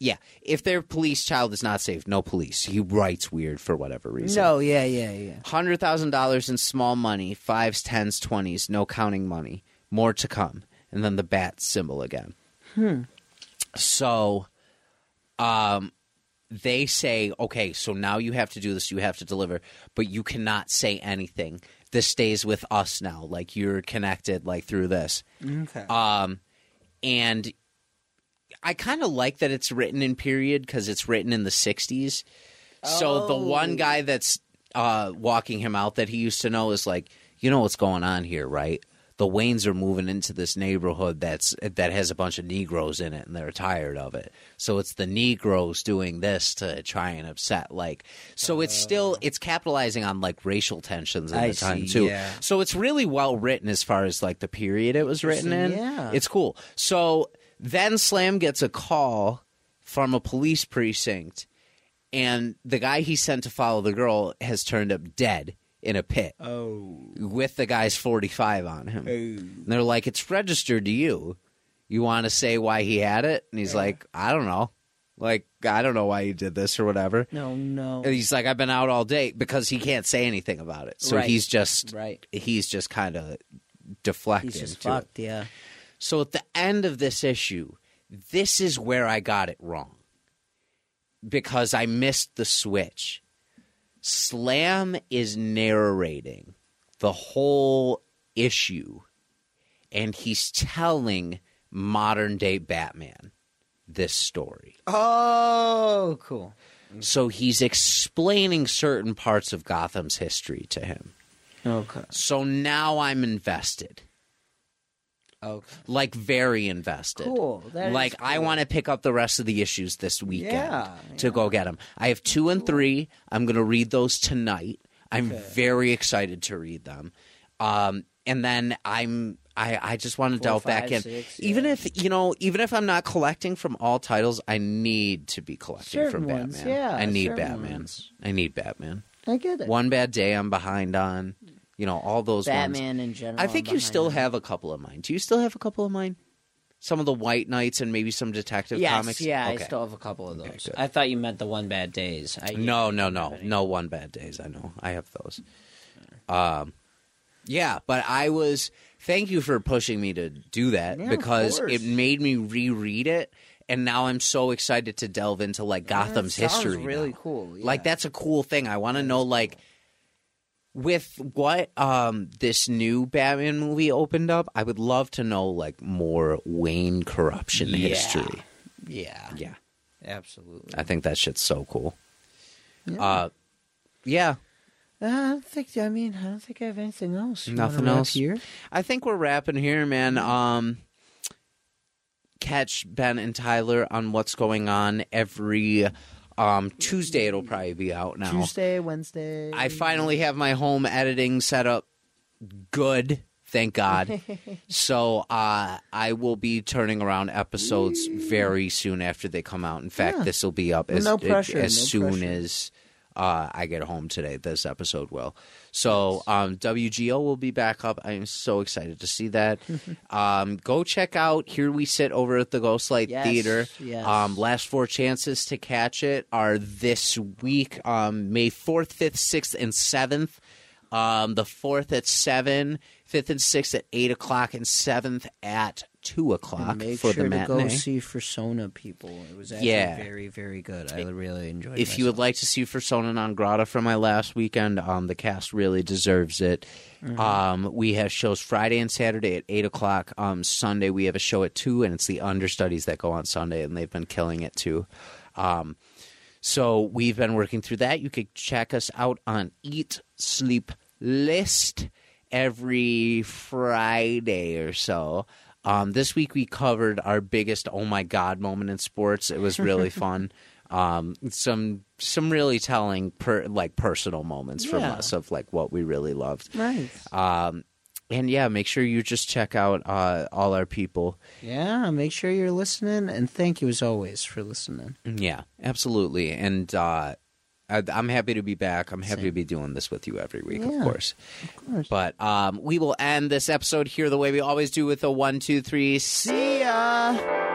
yeah, if their police child is not safe, no police. He writes weird for whatever reason. No, yeah, yeah, yeah. Hundred thousand dollars in small money, fives, tens, twenties, no counting money. More to come, and then the bat symbol again. Hmm. So, um, they say, okay, so now you have to do this. You have to deliver, but you cannot say anything. This stays with us now. Like you're connected, like through this. Okay. Um, and I kind of like that it's written in period because it's written in the 60s. So the one guy that's uh, walking him out that he used to know is like, you know what's going on here, right? The Waynes are moving into this neighborhood that's that has a bunch of Negroes in it, and they're tired of it. So it's the Negroes doing this to try and upset, like. So it's still uh. it's capitalizing on like racial tensions at I the time see, too. yeah. So it's really well written as far as like the period it was written in. Yeah. It's cool. So then Slam gets a call from a police precinct, and the guy he sent to follow the girl has turned up dead in a pit oh. with the guy's 45 on him. Oh. And they're like, It's registered to you. You want to say why he had it? And he's like, I don't know. Like, I don't know why you did this or whatever. No, no. And he's like, I've been out all day because he can't say anything about it. So Right. he's just Right. he's just kind of deflecting He's just to it. fucked, yeah. So at the end of this issue, this is where I got it wrong. Because I missed the switch. Slam is narrating the whole issue and he's telling modern day Batman this story. Oh, cool. So he's explaining certain parts of Gotham's history to him. Okay. So now I'm invested. Okay. like very invested. Cool. Like I want to pick up the rest of the issues this weekend Yeah, to go get them. I have two and three. I'm going to read those tonight. I'm Okay. very excited to read them. Um, and then I'm I, I just want to Four, delve back in. six, even yeah. if you know, even if I'm not collecting from all titles, I need to be collecting Certain from ones, Batman. yeah, I need Batman. ones. I need Batman. I get it. One bad day I'm behind on. You know, all those ones. In general. I think you still behind have a couple of mine. Do you still have a couple of mine? Some of the White Knights and maybe some Detective Yes, Comics. yeah, Okay. I still have a couple of those. good. I thought you meant the one bad days. I, No, no, I no, don't have any. no. One bad days. I know. I have those. Um, yeah, but I was. Thank you for pushing me to do that Yeah, because it made me reread it, and now I'm so excited to delve into like Gotham's that history. Really now. cool. Like that's a cool thing. I want to know like with what um this new Batman movie opened up, I would love to know like more Wayne corruption Yeah. history. Yeah, Yeah. absolutely. I think that shit's so cool. Yeah. Uh yeah. Uh, I don't think. I mean, I don't think I have anything else. You Nothing else? here. I think we're wrapping here, man. Um catch Ben and Tyler on what's going on every um Tuesday it'll probably be out now. Tuesday, Wednesday. I finally have my home editing set up good, thank God. so uh, I will be turning around episodes very soon after they come out. In fact, Yeah. this will be up as, No pressure, as no soon pressure. as uh, I get home today. This episode will. So um, WGO will be back up. I am so excited to see that. um, go check out Here We Sit over at the Ghostlight Yes, Theater. yes. Um, last four chances to catch it are this week, um, May 4th, 5th, 6th, and 7th. Um, the 4th at 7, 5th and 6th at 8 o'clock, and 7th at 2 o'clock make for sure the to go see Fursona, people. It was actually Yeah. very, very good. I really enjoyed. It. If you would like to see Persona non grata from my last weekend, um, the cast really deserves it. Mm-hmm. Um, we have shows Friday and Saturday at eight o'clock. Um, Sunday we have a show at two, and it's the understudies that go on Sunday, and they've been killing it too. Um, so we've been working through that. You could check us out on Eat Sleep List every Friday or so. Um, this week we covered our biggest oh my god moment in sports. It was really fun. Um, some some really telling per, like personal moments from Yeah. us of like what we really loved. Nice. Um, and yeah, make sure you just check out uh, all our people. Yeah, make sure you're listening, and thank you as always for listening. Yeah, absolutely. And uh, I'm happy to be back. I'm happy Same. to be doing this with you every week, Yeah. of course. Of course. But um, we will end this episode here the way we always do with a one, two, three. See ya.